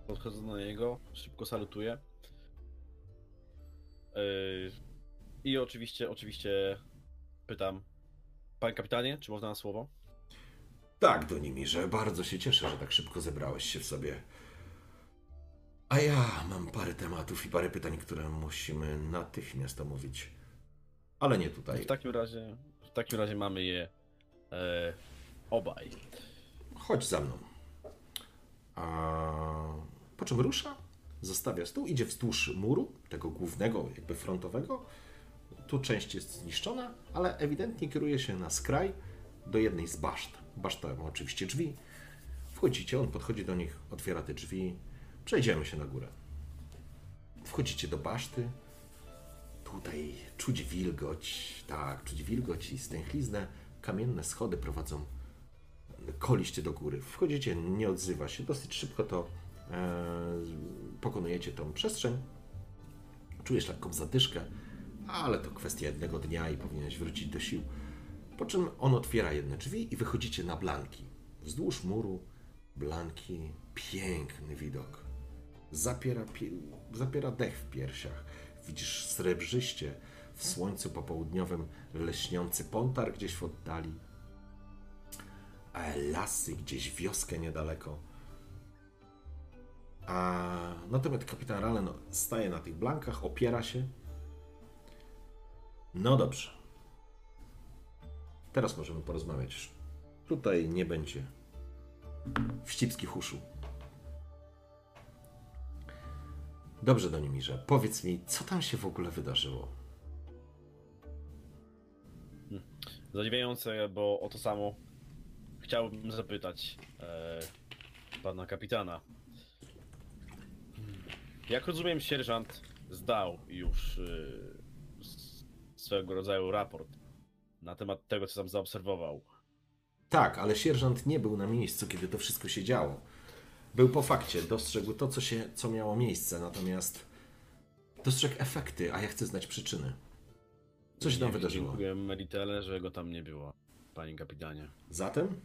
Speaker 2: Podchodzę do niego, szybko salutuję. Yy, I oczywiście, oczywiście pytam, panie kapitanie, czy można na słowo?
Speaker 1: Tak, Donimirze, bardzo się cieszę, że tak szybko zebrałeś się w sobie. A ja mam parę tematów i parę pytań, które musimy natychmiast omówić. Ale nie tutaj.
Speaker 2: W takim razie, w takim razie mamy je e, obaj.
Speaker 1: Chodź za mną. A po czym rusza? Zostawia stół, idzie wzdłuż muru, tego głównego, jakby frontowego. Tu część jest zniszczona, ale ewidentnie kieruje się na skraj do jednej z baszt. Baszta ma oczywiście drzwi. Wchodzicie, on podchodzi do nich, otwiera te drzwi. Przejdziemy się na górę. Wchodzicie do baszty. Tutaj czuć wilgoć, tak, czuć wilgoć i stęchliznę. Kamienne schody prowadzą koliście do góry. Wchodzicie, nie odzywa się. Dosyć szybko to pokonujecie tą przestrzeń. Czujesz lekką zadyszkę, ale to kwestia jednego dnia i powinieneś wrócić do sił. Po czym on otwiera jedne drzwi i wychodzicie na blanki. Wzdłuż muru blanki, piękny widok. Zapiera, pi- zapiera dech w piersiach. Widzisz srebrzyście w słońcu popołudniowym leśniący pontar gdzieś w oddali. A lasy, gdzieś wioskę niedaleko. A natomiast kapitan Rallen staje na tych blankach, opiera się. No dobrze. Teraz możemy porozmawiać. Tutaj nie będzie wścibskich uszu. Dobrze, Donimirze, powiedz mi, co tam się w ogóle wydarzyło?
Speaker 2: Zadziwiające, bo o to samo chciałbym zapytać e, pana kapitana. Jak rozumiem, sierżant zdał już e, s- swego rodzaju raport na temat tego, co tam zaobserwował.
Speaker 1: Tak, ale sierżant nie był na miejscu, kiedy to wszystko się działo. Był po fakcie, dostrzegł to, co, się, co miało miejsce, natomiast dostrzegł efekty, a ja chcę znać przyczyny. Co się tam
Speaker 2: Nie,
Speaker 1: wydarzyło?
Speaker 2: Dziękuję Meritele, że go tam nie było, panie kapitanie.
Speaker 1: Zatem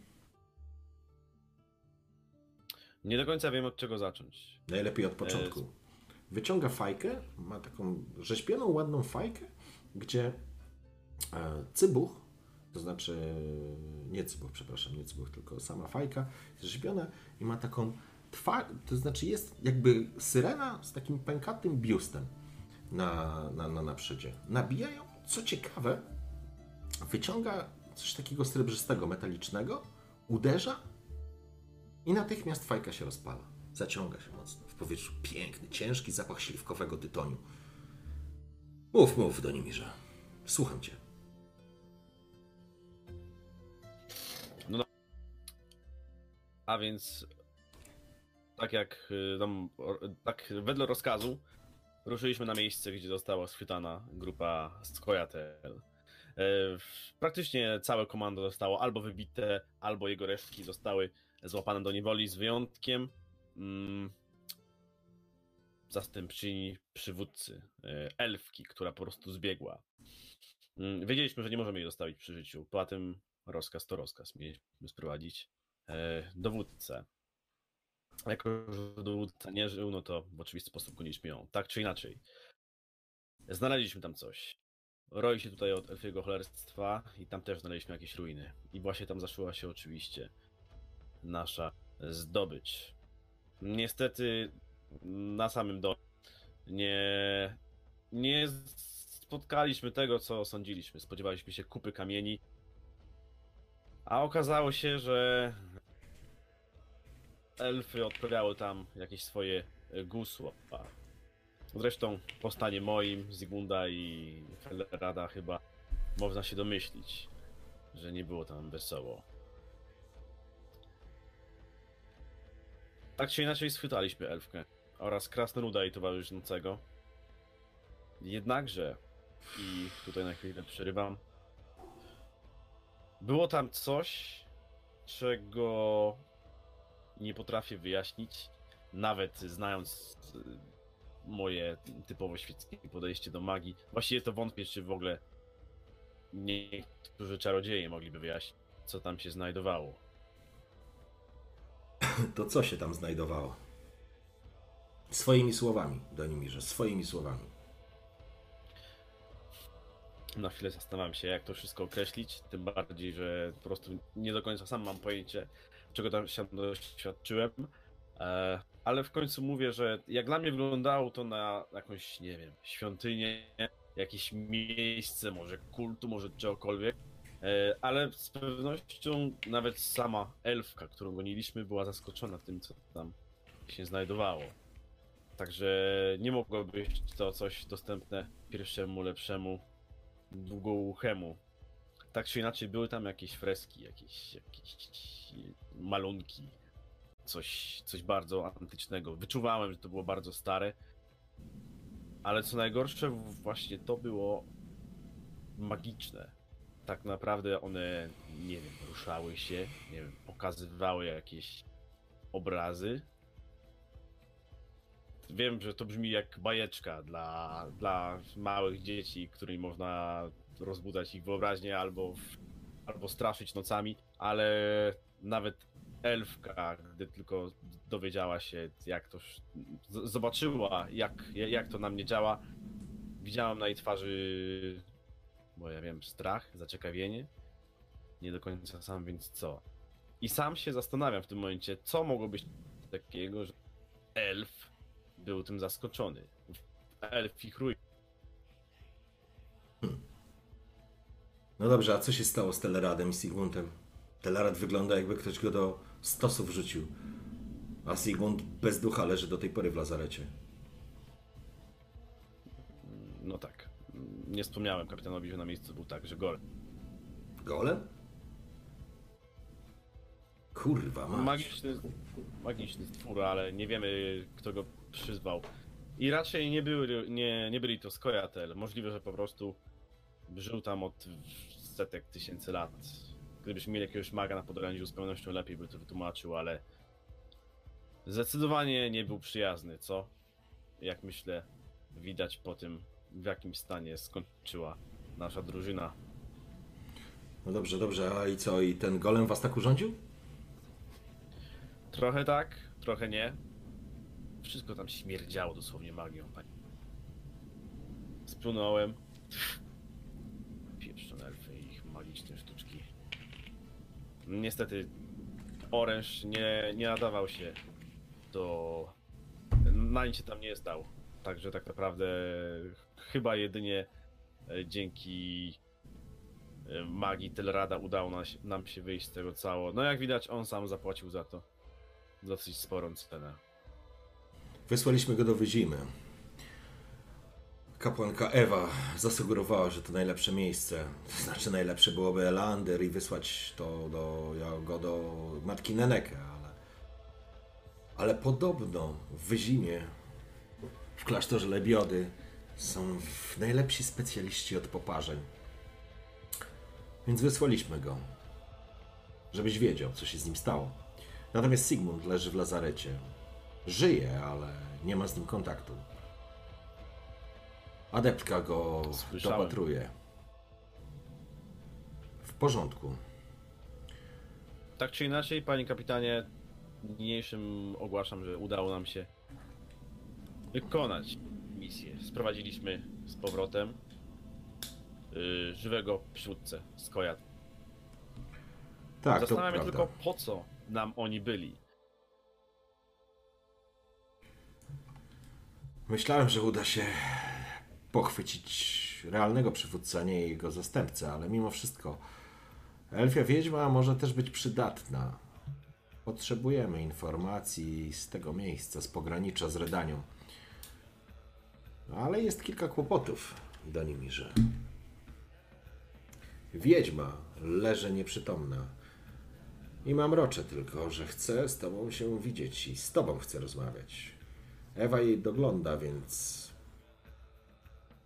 Speaker 2: Nie do końca wiem od czego zacząć.
Speaker 1: najlepiej od początku. Wyciąga fajkę, ma taką rzeźbioną, ładną fajkę, gdzie e, cybuch, to znaczy nie cybuch, przepraszam, nie cybuch, tylko sama fajka jest rzeźbiona i ma taką twarz, to znaczy jest jakby syrena z takim pękatym biustem na, na, na, na przodzie. Nabija ją, co ciekawe, wyciąga coś takiego srebrzystego, metalicznego, uderza i natychmiast fajka się rozpala. Zaciąga się mocno. Powietrzu piękny, ciężki zapach śliwkowego tytoniu. Mów, mów, Donimirze. Słucham cię.
Speaker 2: A więc, tak jak y, tam, tak wedle rozkazu, ruszyliśmy na miejsce, gdzie została schwytana grupa Skojatel. E, Praktycznie całe komando zostało albo wybite, albo jego resztki zostały złapane do niewoli, z wyjątkiem mm, zastępczyni przywódcy, e, elfki, która po prostu zbiegła. Mm, Wiedzieliśmy, że nie możemy jej zostawić przy życiu. Poza tym rozkaz to rozkaz. Mieliśmy sprowadzić e, dowódcę. Jako, że dowódca nie żył, no to w oczywisty sposób goniliśmy ją. Tak czy inaczej. Znaleźliśmy tam coś. Roi się tutaj od elfiego cholerstwa i tam też znaleźliśmy jakieś ruiny. I właśnie tam zaszła się oczywiście nasza zdobycz. Niestety na samym dole nie, nie spotkaliśmy tego, co sądziliśmy. Spodziewaliśmy się kupy kamieni, a okazało się, że elfy odprawiały tam jakieś swoje gusła. Zresztą po stanie moim, Zygmunda i Fellerada chyba można się domyślić, że nie było tam wesoło. Tak czy inaczej schwytaliśmy elfkę oraz krasnoluda i towarzyszącego. Jednakże, i tutaj na chwilę przerywam, było tam coś, czego nie potrafię wyjaśnić, nawet znając y, moje typowo świeckie podejście do magii. Właściwie to wątpię, czy w ogóle niektórzy czarodzieje mogliby wyjaśnić, co tam się znajdowało.
Speaker 1: To co się tam znajdowało? Swoimi słowami, Donimirze, swoimi słowami.
Speaker 2: Na chwilę zastanawiam się, jak to wszystko określić, tym bardziej, że po prostu nie do końca sam mam pojęcie, czego tam się doświadczyłem. E, ale w końcu mówię, że jak dla mnie wyglądało to na jakąś, nie wiem, świątynię, jakieś miejsce, może kultu, może czegokolwiek. E, ale z pewnością nawet sama elfka, którą goniliśmy, była zaskoczona tym, co tam się znajdowało. Także nie mogło być to coś dostępne pierwszemu, lepszemu, długouchemu. Tak czy inaczej, były tam jakieś freski, jakieś, jakieś malunki, coś, coś bardzo antycznego. Wyczuwałem, że to było bardzo stare. Ale co najgorsze, właśnie to było magiczne. Tak naprawdę one, nie wiem, ruszały się, nie wiem, pokazywały jakieś obrazy. Wiem, że to brzmi jak bajeczka dla, dla małych dzieci, którymi można rozbudzać ich wyobraźnię albo, albo straszyć nocami, ale nawet elfka, gdy tylko dowiedziała się, jak to. Zobaczyła, jak, jak to na mnie działa. Widziałam na jej twarzy, bo ja wiem, strach, zaciekawienie. Nie do końca sam, więc co? I sam się zastanawiam w tym momencie, co mogło być takiego, że elf był tym zaskoczony. Elf ich ruj.
Speaker 1: Hmm. No dobrze, a co się stało z Teleradem i Sigmundem? Telerad wygląda jakby ktoś go do stosów wrzucił. A Sigmund bez ducha leży do tej pory w lazarecie.
Speaker 2: No tak. Nie wspomniałem kapitanowi, że na miejscu był także golem.
Speaker 1: Golem? Kurwa, mać.
Speaker 2: Magiczny, magiczny stwór, ale nie wiemy, kto go przyzwał. I raczej nie, były, nie, nie byli to Skojatel. Możliwe, że po prostu żył tam od setek tysięcy lat gdybyśmy mieli jakiegoś maga na podorędziu, z pewnością lepiej by to wytłumaczył, ale zdecydowanie nie był przyjazny, co? Jak myślę, widać po tym, w jakim stanie skończyła nasza drużyna.
Speaker 1: No dobrze, dobrze, a i co, i ten golem was tak urządził?
Speaker 2: Trochę tak, trochę nie. Wszystko tam śmierdziało dosłownie magią. Splunąłem. niestety oręż nie, nie nadawał się do... Na nic się tam nie stał. Także tak naprawdę chyba jedynie e, dzięki e, magii Telrada udało nam się, nam się wyjść z tego cało. No jak widać on sam zapłacił za to dosyć sporą cenę.
Speaker 1: Wysłaliśmy go do Wyzimy. Kapłanka Ewa zasugerowała, że to najlepsze miejsce. Znaczy najlepsze byłoby Elander i wysłać to do, go do matki Neneke, ale... Ale podobno w Wyzimie, w klasztorze Lebiody, są najlepsi specjaliści od poparzeń. Więc wysłaliśmy go, żebyś wiedział, co się z nim stało. Natomiast Sigmund leży w lazarecie. Żyje, ale nie ma z nim kontaktu. Adeptka go Słyszałem. dopatruje. W porządku.
Speaker 2: Tak czy inaczej, panie kapitanie, niniejszym ogłaszam, że udało nam się wykonać misję. Sprowadziliśmy z powrotem yy, żywego przywódcę z Kojat.
Speaker 1: Tak,
Speaker 2: Zastanawiam się tylko, po co nam oni byli.
Speaker 1: Myślałem, że uda się pochwycić realnego przywódcę, nie jego zastępcę, ale mimo wszystko elfia wiedźma może też być przydatna. Potrzebujemy informacji z tego miejsca, z pogranicza z Redanią. Ale jest kilka kłopotów, Donimirze. Wiedźma leży nieprzytomna. I mam rocze tylko, że chcę z tobą się widzieć i z tobą chcę rozmawiać. Ewa jej dogląda, więc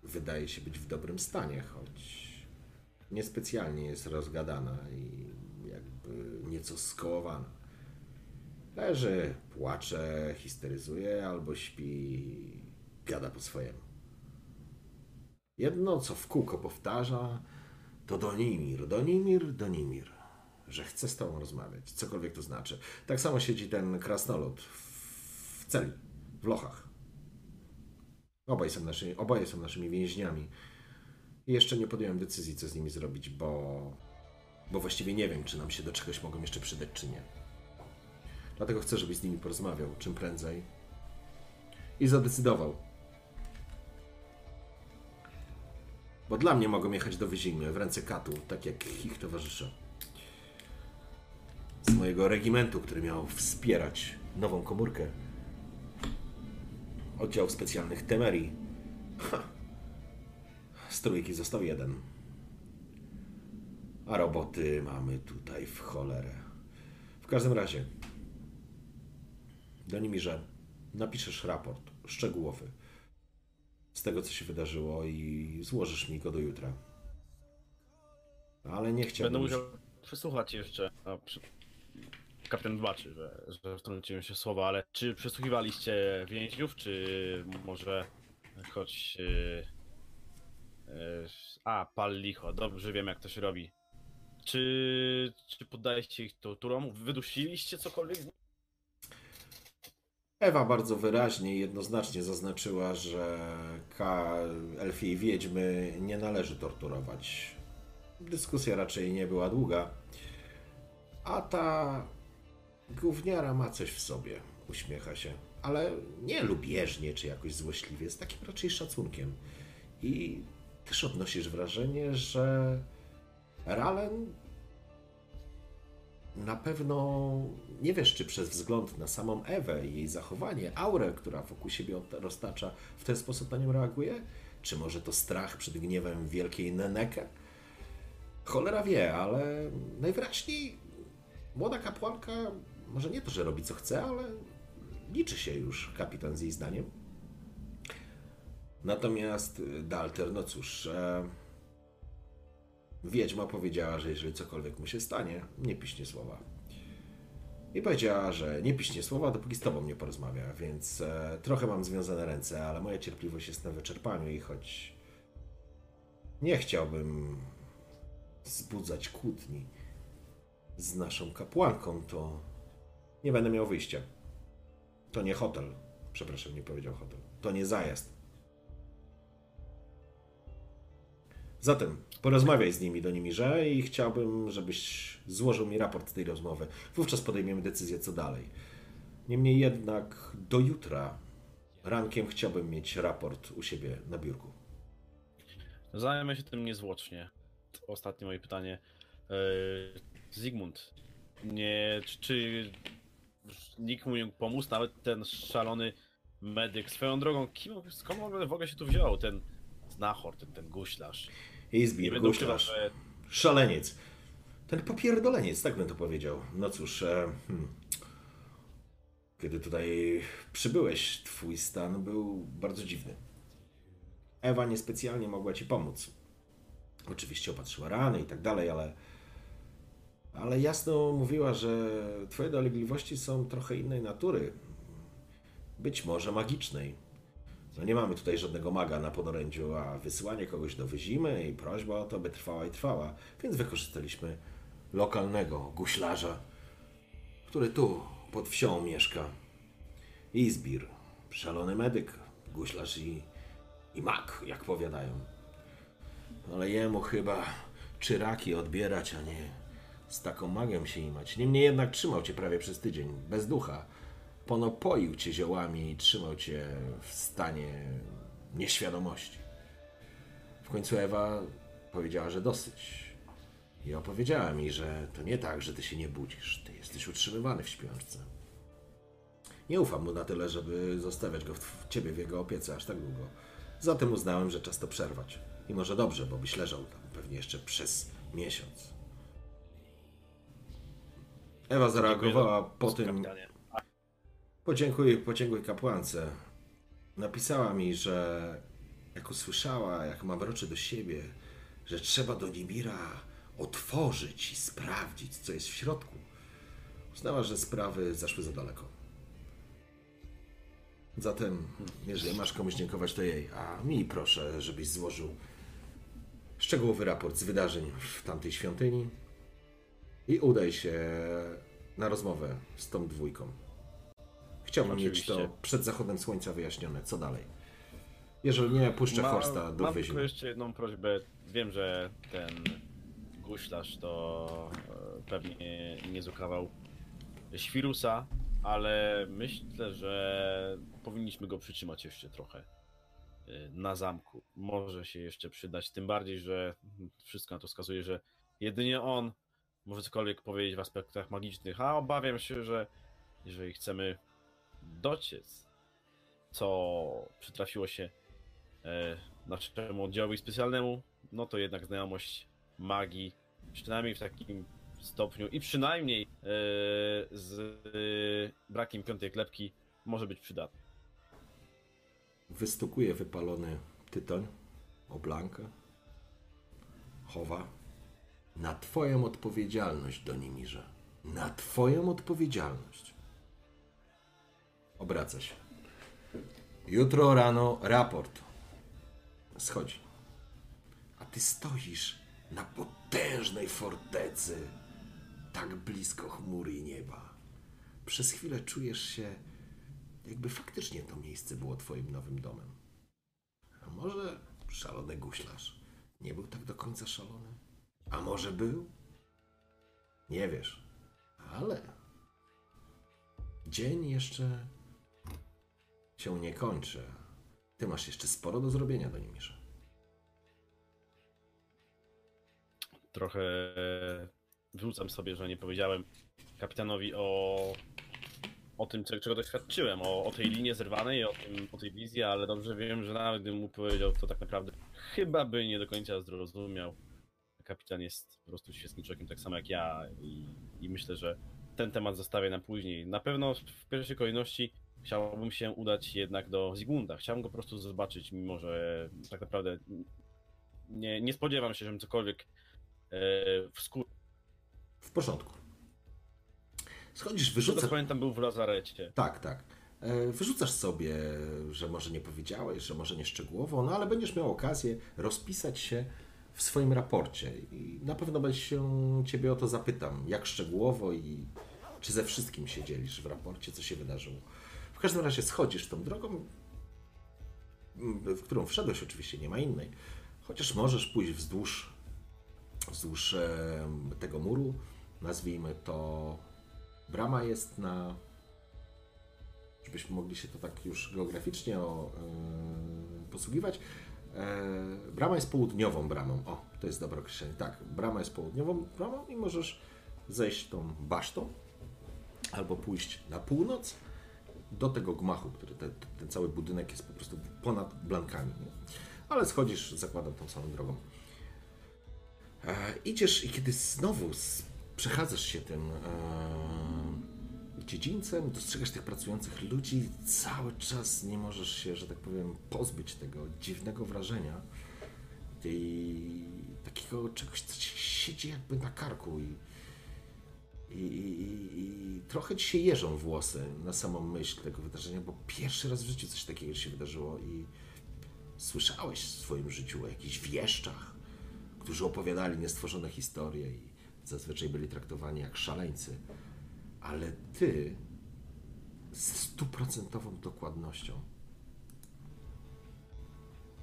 Speaker 1: wydaje się być w dobrym stanie, choć niespecjalnie jest rozgadana i jakby nieco skołowana. Leży, płacze, histeryzuje albo śpi, gada po swojemu. Jedno, co w kółko powtarza, to Donimir, Donimir, Donimir, że chce z tobą rozmawiać, cokolwiek to znaczy. Tak samo siedzi ten krasnolud w celi, w lochach. Obaj są naszymi, oboje są naszymi więźniami. I jeszcze nie podjąłem decyzji, co z nimi zrobić, bo, bo właściwie nie wiem, czy nam się do czegoś mogą jeszcze przydać, czy nie. Dlatego chcę, żebyś z nimi porozmawiał czym prędzej i zadecydował. Bo dla mnie mogą jechać do Wyzimy w ręce katu, tak jak ich towarzysze. Z mojego regimentu, który miał wspierać nową komórkę. Oddział specjalnych Temerii. Ha. Z trójki został jeden. A roboty mamy tutaj w cholerę. W każdym razie, do nimi, że napiszesz raport szczegółowy z tego, co się wydarzyło i złożysz mi go do jutra. Ale nie chciałbym...
Speaker 2: Będę musiał przesłuchać jeszcze. A. Kapitan wybaczy, że, że wtrąciłem się słowa, ale czy przesłuchiwaliście więźniów, czy może choć... Yy, yy, a, pal licho, dobrze wiem jak to się robi. Czy, czy poddaliście ich torturom? Wydusiliście cokolwiek?
Speaker 1: Ewa bardzo wyraźnie i jednoznacznie zaznaczyła, że K. elfiej wiedźmy nie należy torturować. Dyskusja raczej nie była długa. A ta gówniara ma coś w sobie, uśmiecha się. Ale nie lubieżnie czy jakoś złośliwie, z takim raczej szacunkiem. I też odnosisz wrażenie, że Ralen na pewno nie wiesz, czy przez wzgląd na samą Ewę i jej zachowanie, aurę, która wokół siebie roztacza, w ten sposób na nią reaguje? Czy może to strach przed gniewem wielkiej Neneke? Cholera wie, ale najwyraźniej młoda kapłanka może nie to, że robi co chce, ale liczy się już kapitan z jej zdaniem. Natomiast Dalter, no cóż, e, wiedźma powiedziała, że jeżeli cokolwiek mu się stanie, nie piśnie słowa. I powiedziała, że nie piśnie słowa, dopóki z tobą nie porozmawia, więc e, trochę mam związane ręce, ale moja cierpliwość jest na wyczerpaniu i choć nie chciałbym wzbudzać kłótni z naszą kapłanką, to nie będę miał wyjścia. To nie hotel. Przepraszam, nie powiedział hotel. To nie zajazd. Zatem porozmawiaj z nimi do nimi, że i chciałbym, żebyś złożył mi raport z tej rozmowy. Wówczas podejmiemy decyzję, co dalej. Niemniej jednak do jutra rankiem chciałbym mieć raport u siebie na biurku.
Speaker 2: Zajmę się tym niezwłocznie. Ostatnie moje pytanie. Eee, Zygmunt, nie, czy nikt mu nie pomóc, nawet ten szalony medyk. Swoją drogą, kim, skąd w ogóle się tu wziął ten znachor, ten, ten guślarz?
Speaker 1: Izbir, guślarz,
Speaker 2: że
Speaker 1: szaleniec. Ten popierdoleniec, tak bym to powiedział. No cóż, e, hmm. kiedy tutaj przybyłeś, twój stan był bardzo dziwny. Ewa niespecjalnie mogła ci pomóc. Oczywiście opatrzyła rany i tak dalej, ale ale jasno mówiła, że twoje dolegliwości są trochę innej natury. Być może magicznej. No nie mamy tutaj żadnego maga na podorędziu, a wysyłanie kogoś do wyzimy i prośba o to by trwała i trwała, więc wykorzystaliśmy lokalnego guślarza, który tu pod wsią mieszka. Izbir, szalony medyk, guślarz i, i mak, jak powiadają. Ale jemu chyba czyraki odbierać, a nie z taką magią się imać. Niemniej jednak trzymał cię prawie przez tydzień, bez ducha. Ponopoił cię ziołami i trzymał cię w stanie nieświadomości. W końcu Ewa powiedziała, że dosyć. I opowiedziała mi, że to nie tak, że ty się nie budzisz. Ty jesteś utrzymywany w śpiączce. Nie ufam mu na tyle, żeby zostawiać go w ciebie w jego opiece aż tak długo. Zatem uznałem, że czas to przerwać. I może dobrze, bo byś leżał tam pewnie jeszcze przez miesiąc. Ewa zareagowała po tym. Podziękuj, podziękuj kapłance. Napisała mi, że jak usłyszała, jak mam roczy do siebie, że trzeba do Nimira otworzyć i sprawdzić, co jest w środku, uznała, że sprawy zaszły za daleko. Zatem, jeżeli masz komuś dziękować, to jej, a mi proszę, żebyś złożył szczegółowy raport z wydarzeń w tamtej świątyni i udaj się na rozmowę z tą dwójką. Chciałbym mieć to
Speaker 2: Oczywiście.
Speaker 1: przed zachodem słońca wyjaśnione. Co dalej? Jeżeli nie, puszczę
Speaker 2: Ma-
Speaker 1: Forsta do
Speaker 2: Mam tylko jeszcze jedną prośbę. Wiem, że ten guślarz to e, pewnie nie zukawał świrusa, ale myślę, że powinniśmy go przytrzymać jeszcze trochę e, na zamku. Może się jeszcze przydać, tym bardziej, że wszystko na to wskazuje, że jedynie on może cokolwiek powiedzieć w aspektach magicznych, a obawiam się, że jeżeli chcemy dociec, co przytrafiło się e, naszemu oddziałowi specjalnemu, no to jednak znajomość magii, przynajmniej w takim stopniu i przynajmniej e, z e, brakiem piątej klepki może być przydatna.
Speaker 1: Wystukuje wypalony tytoń, oblankę, chowa. Na twoją odpowiedzialność, Donimirze. Na twoją odpowiedzialność. Obraca się. Jutro rano raport. Schodzi. A ty stoisz na potężnej fortecy, tak blisko chmury i nieba. Przez chwilę czujesz się, jakby faktycznie to miejsce było twoim nowym domem. A może szalony guślarz nie był tak do końca szalony? A może był? Nie wiesz, ale dzień jeszcze się nie kończy. Ty masz jeszcze sporo do zrobienia, Donimirze.
Speaker 2: Trochę wrzucam sobie, że nie powiedziałem kapitanowi o, o tym, czego czego doświadczyłem, o, o tej linie zerwanej, o, tym, o tej wizji, ale dobrze wiem, że nawet gdybym mu powiedział, to tak naprawdę chyba by nie do końca zrozumiał. Kapitan jest po prostu świetnym człowiekiem, tak samo jak ja i, i myślę, że ten temat zostawię na później. Na pewno w pierwszej kolejności chciałbym się udać jednak do Zygmunda. Chciałbym go po prostu zobaczyć, mimo że tak naprawdę nie, nie spodziewam się, żebym cokolwiek e, w skórze.
Speaker 1: W porządku. Schodzisz, wyrzucasz.
Speaker 2: pamiętam, był w lazarecie.
Speaker 1: Tak, tak. E, Wyrzucasz sobie, że może nie powiedziałeś, że może nie szczegółowo, no ale będziesz miał okazję rozpisać się w swoim raporcie i na pewno się ciebie o to zapytam, jak szczegółowo i czy ze wszystkim się dzielisz w raporcie, co się wydarzyło. W każdym razie schodzisz tą drogą, w którą wszedłeś, oczywiście nie ma innej, chociaż możesz pójść wzdłuż, wzdłuż e, tego muru, nazwijmy to, brama jest na żebyśmy mogli się to tak już geograficznie o, yy, posługiwać. E, brama jest południową bramą. O, to jest dobre określenie. Tak, brama jest południową bramą i możesz zejść tą basztą albo pójść na północ do tego gmachu, który te, ten cały budynek jest po prostu ponad blankami. Nie? Ale schodzisz, zakładam tą samą drogą. E, idziesz i kiedy znowu przechadzasz się tym e, dziedzińcem, dostrzegasz tych pracujących ludzi, cały czas nie możesz się, że tak powiem, pozbyć tego dziwnego wrażenia i takiego czegoś, co ci siedzi jakby na karku i, i, i, i, trochę ci się jeżą włosy na samą myśl tego wydarzenia, bo pierwszy raz w życiu coś takiego się wydarzyło i słyszałeś w swoim życiu o jakichś wieszczach, którzy opowiadali niestworzone historie i zazwyczaj byli traktowani jak szaleńcy, ale ty z stuprocentową dokładnością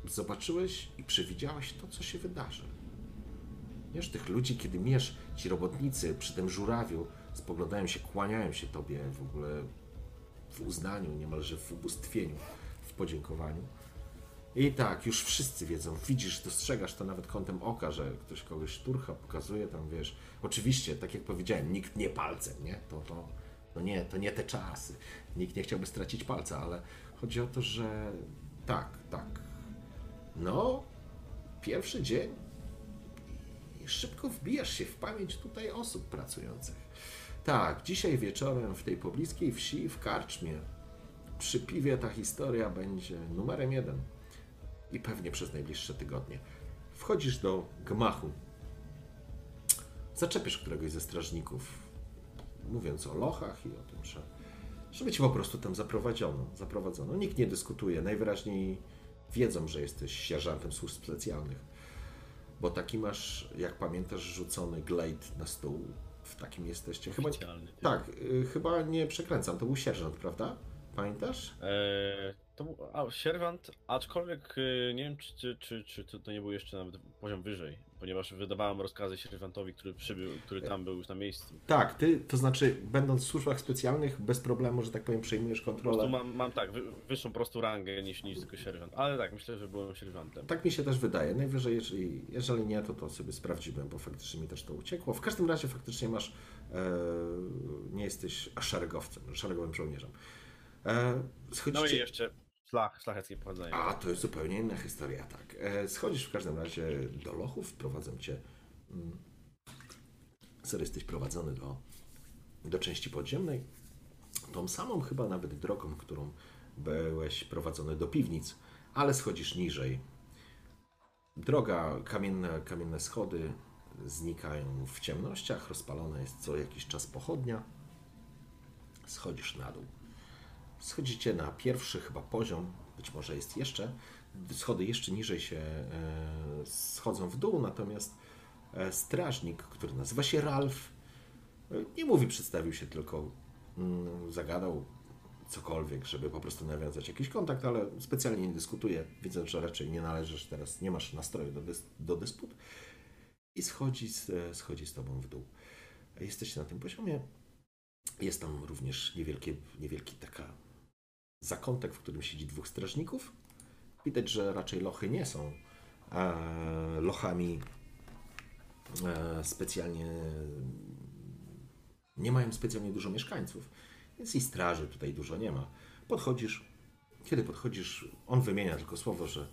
Speaker 1: zobaczyłeś i przewidziałeś to, co się wydarzy. Wiesz, tych ludzi, kiedy miesz, ci robotnicy przy tym żurawiu spoglądają się, kłaniają się tobie w ogóle w uznaniu, niemalże w ubóstwieniu, w podziękowaniu. I tak, już wszyscy wiedzą, widzisz, dostrzegasz to nawet kątem oka, że ktoś kogoś szturcha, pokazuje tam, wiesz. Oczywiście, tak jak powiedziałem, nikt nie palcem, nie? To, to, no nie, to nie te czasy. Nikt nie chciałby stracić palca, ale chodzi o to, że tak, tak. No, pierwszy dzień i szybko wbijasz się w pamięć tutaj osób pracujących. Tak, dzisiaj wieczorem w tej pobliskiej wsi, w Karczmie, przy piwie ta historia będzie numerem jeden i pewnie przez najbliższe tygodnie. Wchodzisz do gmachu. Zaczepiesz któregoś ze strażników, mówiąc o lochach i o tym, że żeby cię po prostu tam zaprowadzono. zaprowadzono. Nikt nie dyskutuje. Najwyraźniej wiedzą, że jesteś sierżantem służb specjalnych. Bo taki masz, jak pamiętasz, rzucony glade na stół. W takim jesteście. Chyba,
Speaker 2: Oficjalny.
Speaker 1: tak, y, chyba nie przekręcam. To był sierżant, prawda? Pamiętasz?
Speaker 2: E, To był a, sierwant, aczkolwiek y, nie wiem, czy, czy, czy, czy to, nie był jeszcze nawet poziom wyżej, ponieważ wydawałem rozkazy sierwantowi, który przybył, który tam był już na miejscu.
Speaker 1: Tak, ty, to znaczy, będąc w służbach specjalnych, bez problemu, że tak powiem, przejmujesz
Speaker 2: Po
Speaker 1: kontrolę.
Speaker 2: mam, mam tak, wy, wyższą po prostu rangę niż, niż tylko sierwant. Ale tak, myślę, że byłem sierwantem.
Speaker 1: Tak mi się też wydaje. Najwyżej, jeżeli, jeżeli nie, to to sobie sprawdziłem, bo faktycznie mi też to uciekło. W każdym razie faktycznie masz, e, nie jesteś szeregowcem, szeregowym żołnierzem. E,
Speaker 2: No
Speaker 1: schodzicie,
Speaker 2: i jeszcze szlach, szlacheckie pochodzenie.
Speaker 1: A, to jest zupełnie inna historia, tak. E, schodzisz w każdym razie do lochów, prowadzą cię. Mm, sorry, jesteś prowadzony do, do części podziemnej. Tą samą chyba nawet drogą, którą byłeś prowadzony do piwnic, ale schodzisz niżej. Droga, kamienne, kamienne schody znikają w ciemnościach, rozpalona jest co jakiś czas pochodnia. Schodzisz na dół. Schodzicie na pierwszy chyba poziom, być może jest jeszcze. Schody jeszcze niżej się e, schodzą w dół, natomiast e, strażnik, który nazywa się Ralf, e, nie mówi, przedstawił się, tylko mm, zagadał cokolwiek, żeby po prostu nawiązać jakiś kontakt, ale specjalnie nie dyskutuje, widząc, że raczej nie należysz teraz, nie masz nastroju do, dys, do dysput i schodzi z, schodzi z tobą w dół. Jesteście na tym poziomie. Jest tam również niewielkie, niewielki taka zakątek, w którym siedzi dwóch strażników. Widać, że raczej lochy nie są e, lochami e, specjalnie. Nie mają specjalnie dużo mieszkańców, więc i straży tutaj dużo nie ma. Podchodzisz. Kiedy podchodzisz, on wymienia tylko słowo, że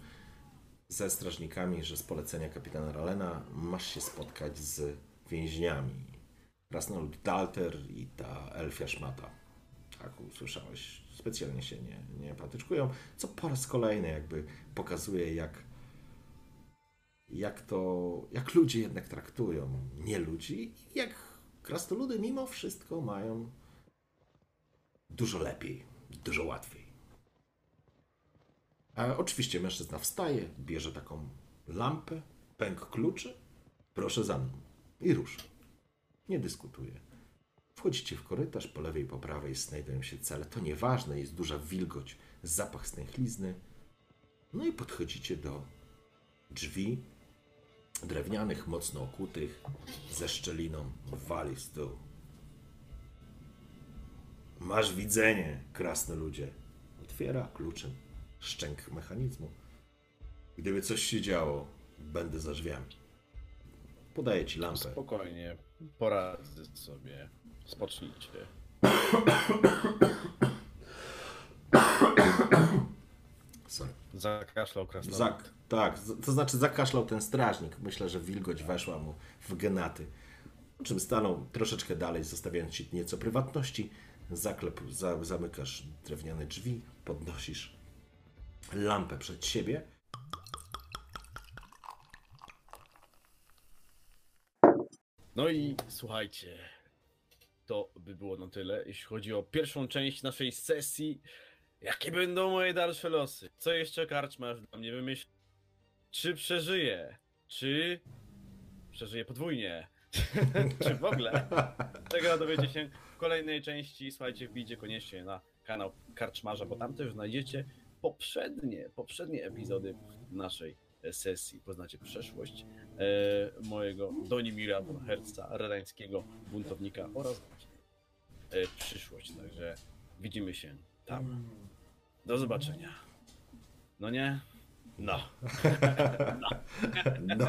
Speaker 1: ze strażnikami, że z polecenia kapitana Ralena masz się spotkać z więźniami. Krasnolud Dalter i ta elfia szmata. Tak, usłyszałeś. Specjalnie się nie, nie patyczkują, co po raz kolejny jakby pokazuje, jak, jak to, jak ludzie jednak traktują nie ludzi, i jak krasnoludy mimo wszystko mają dużo lepiej, dużo łatwiej. A oczywiście mężczyzna wstaje, bierze taką lampę, pęk kluczy, proszę za mną i rusza. Nie dyskutuje. Wchodzicie w korytarz, po lewej i po prawej znajdują się cele. To nieważne, jest duża wilgoć, zapach stęchlizny. No i podchodzicie do drzwi drewnianych, mocno okutych, ze szczeliną, wali w stół. Masz widzenie, krasnoludzie. Otwiera kluczem szczęk mechanizmu. Gdyby coś się działo, będę za drzwiami. Podaję ci lampę.
Speaker 2: Spokojnie, poradzę sobie. Spocznijcie.
Speaker 1: Sorry.
Speaker 2: Zakaszlał krasnolud.
Speaker 1: Zak, tak, to znaczy zakaszlał ten strażnik. Myślę, że wilgoć weszła mu w genaty. Po czym stanął troszeczkę dalej, zostawiając ci nieco prywatności. Zaklep, za, zamykasz drewniane drzwi, podnosisz lampę przed siebie.
Speaker 2: No i słuchajcie, to by było na tyle, jeśli chodzi o pierwszą część naszej sesji. Jakie będą moje dalsze losy? Co jeszcze karczmasz dla mnie wymyślił? Czy przeżyję? Czy przeżyję podwójnie? [LAUGHS] Czy w ogóle? Tego dowiecie się w kolejnej części. Słuchajcie, wbijcie koniecznie na kanał Karczmarza, bo tam też znajdziecie poprzednie, poprzednie epizody naszej sesji. Poznacie przeszłość e, mojego Donimira Herca, redańskiego buntownika oraz przyszłość. Także widzimy się tam. Do zobaczenia. No nie? No. [LAUGHS]
Speaker 1: No.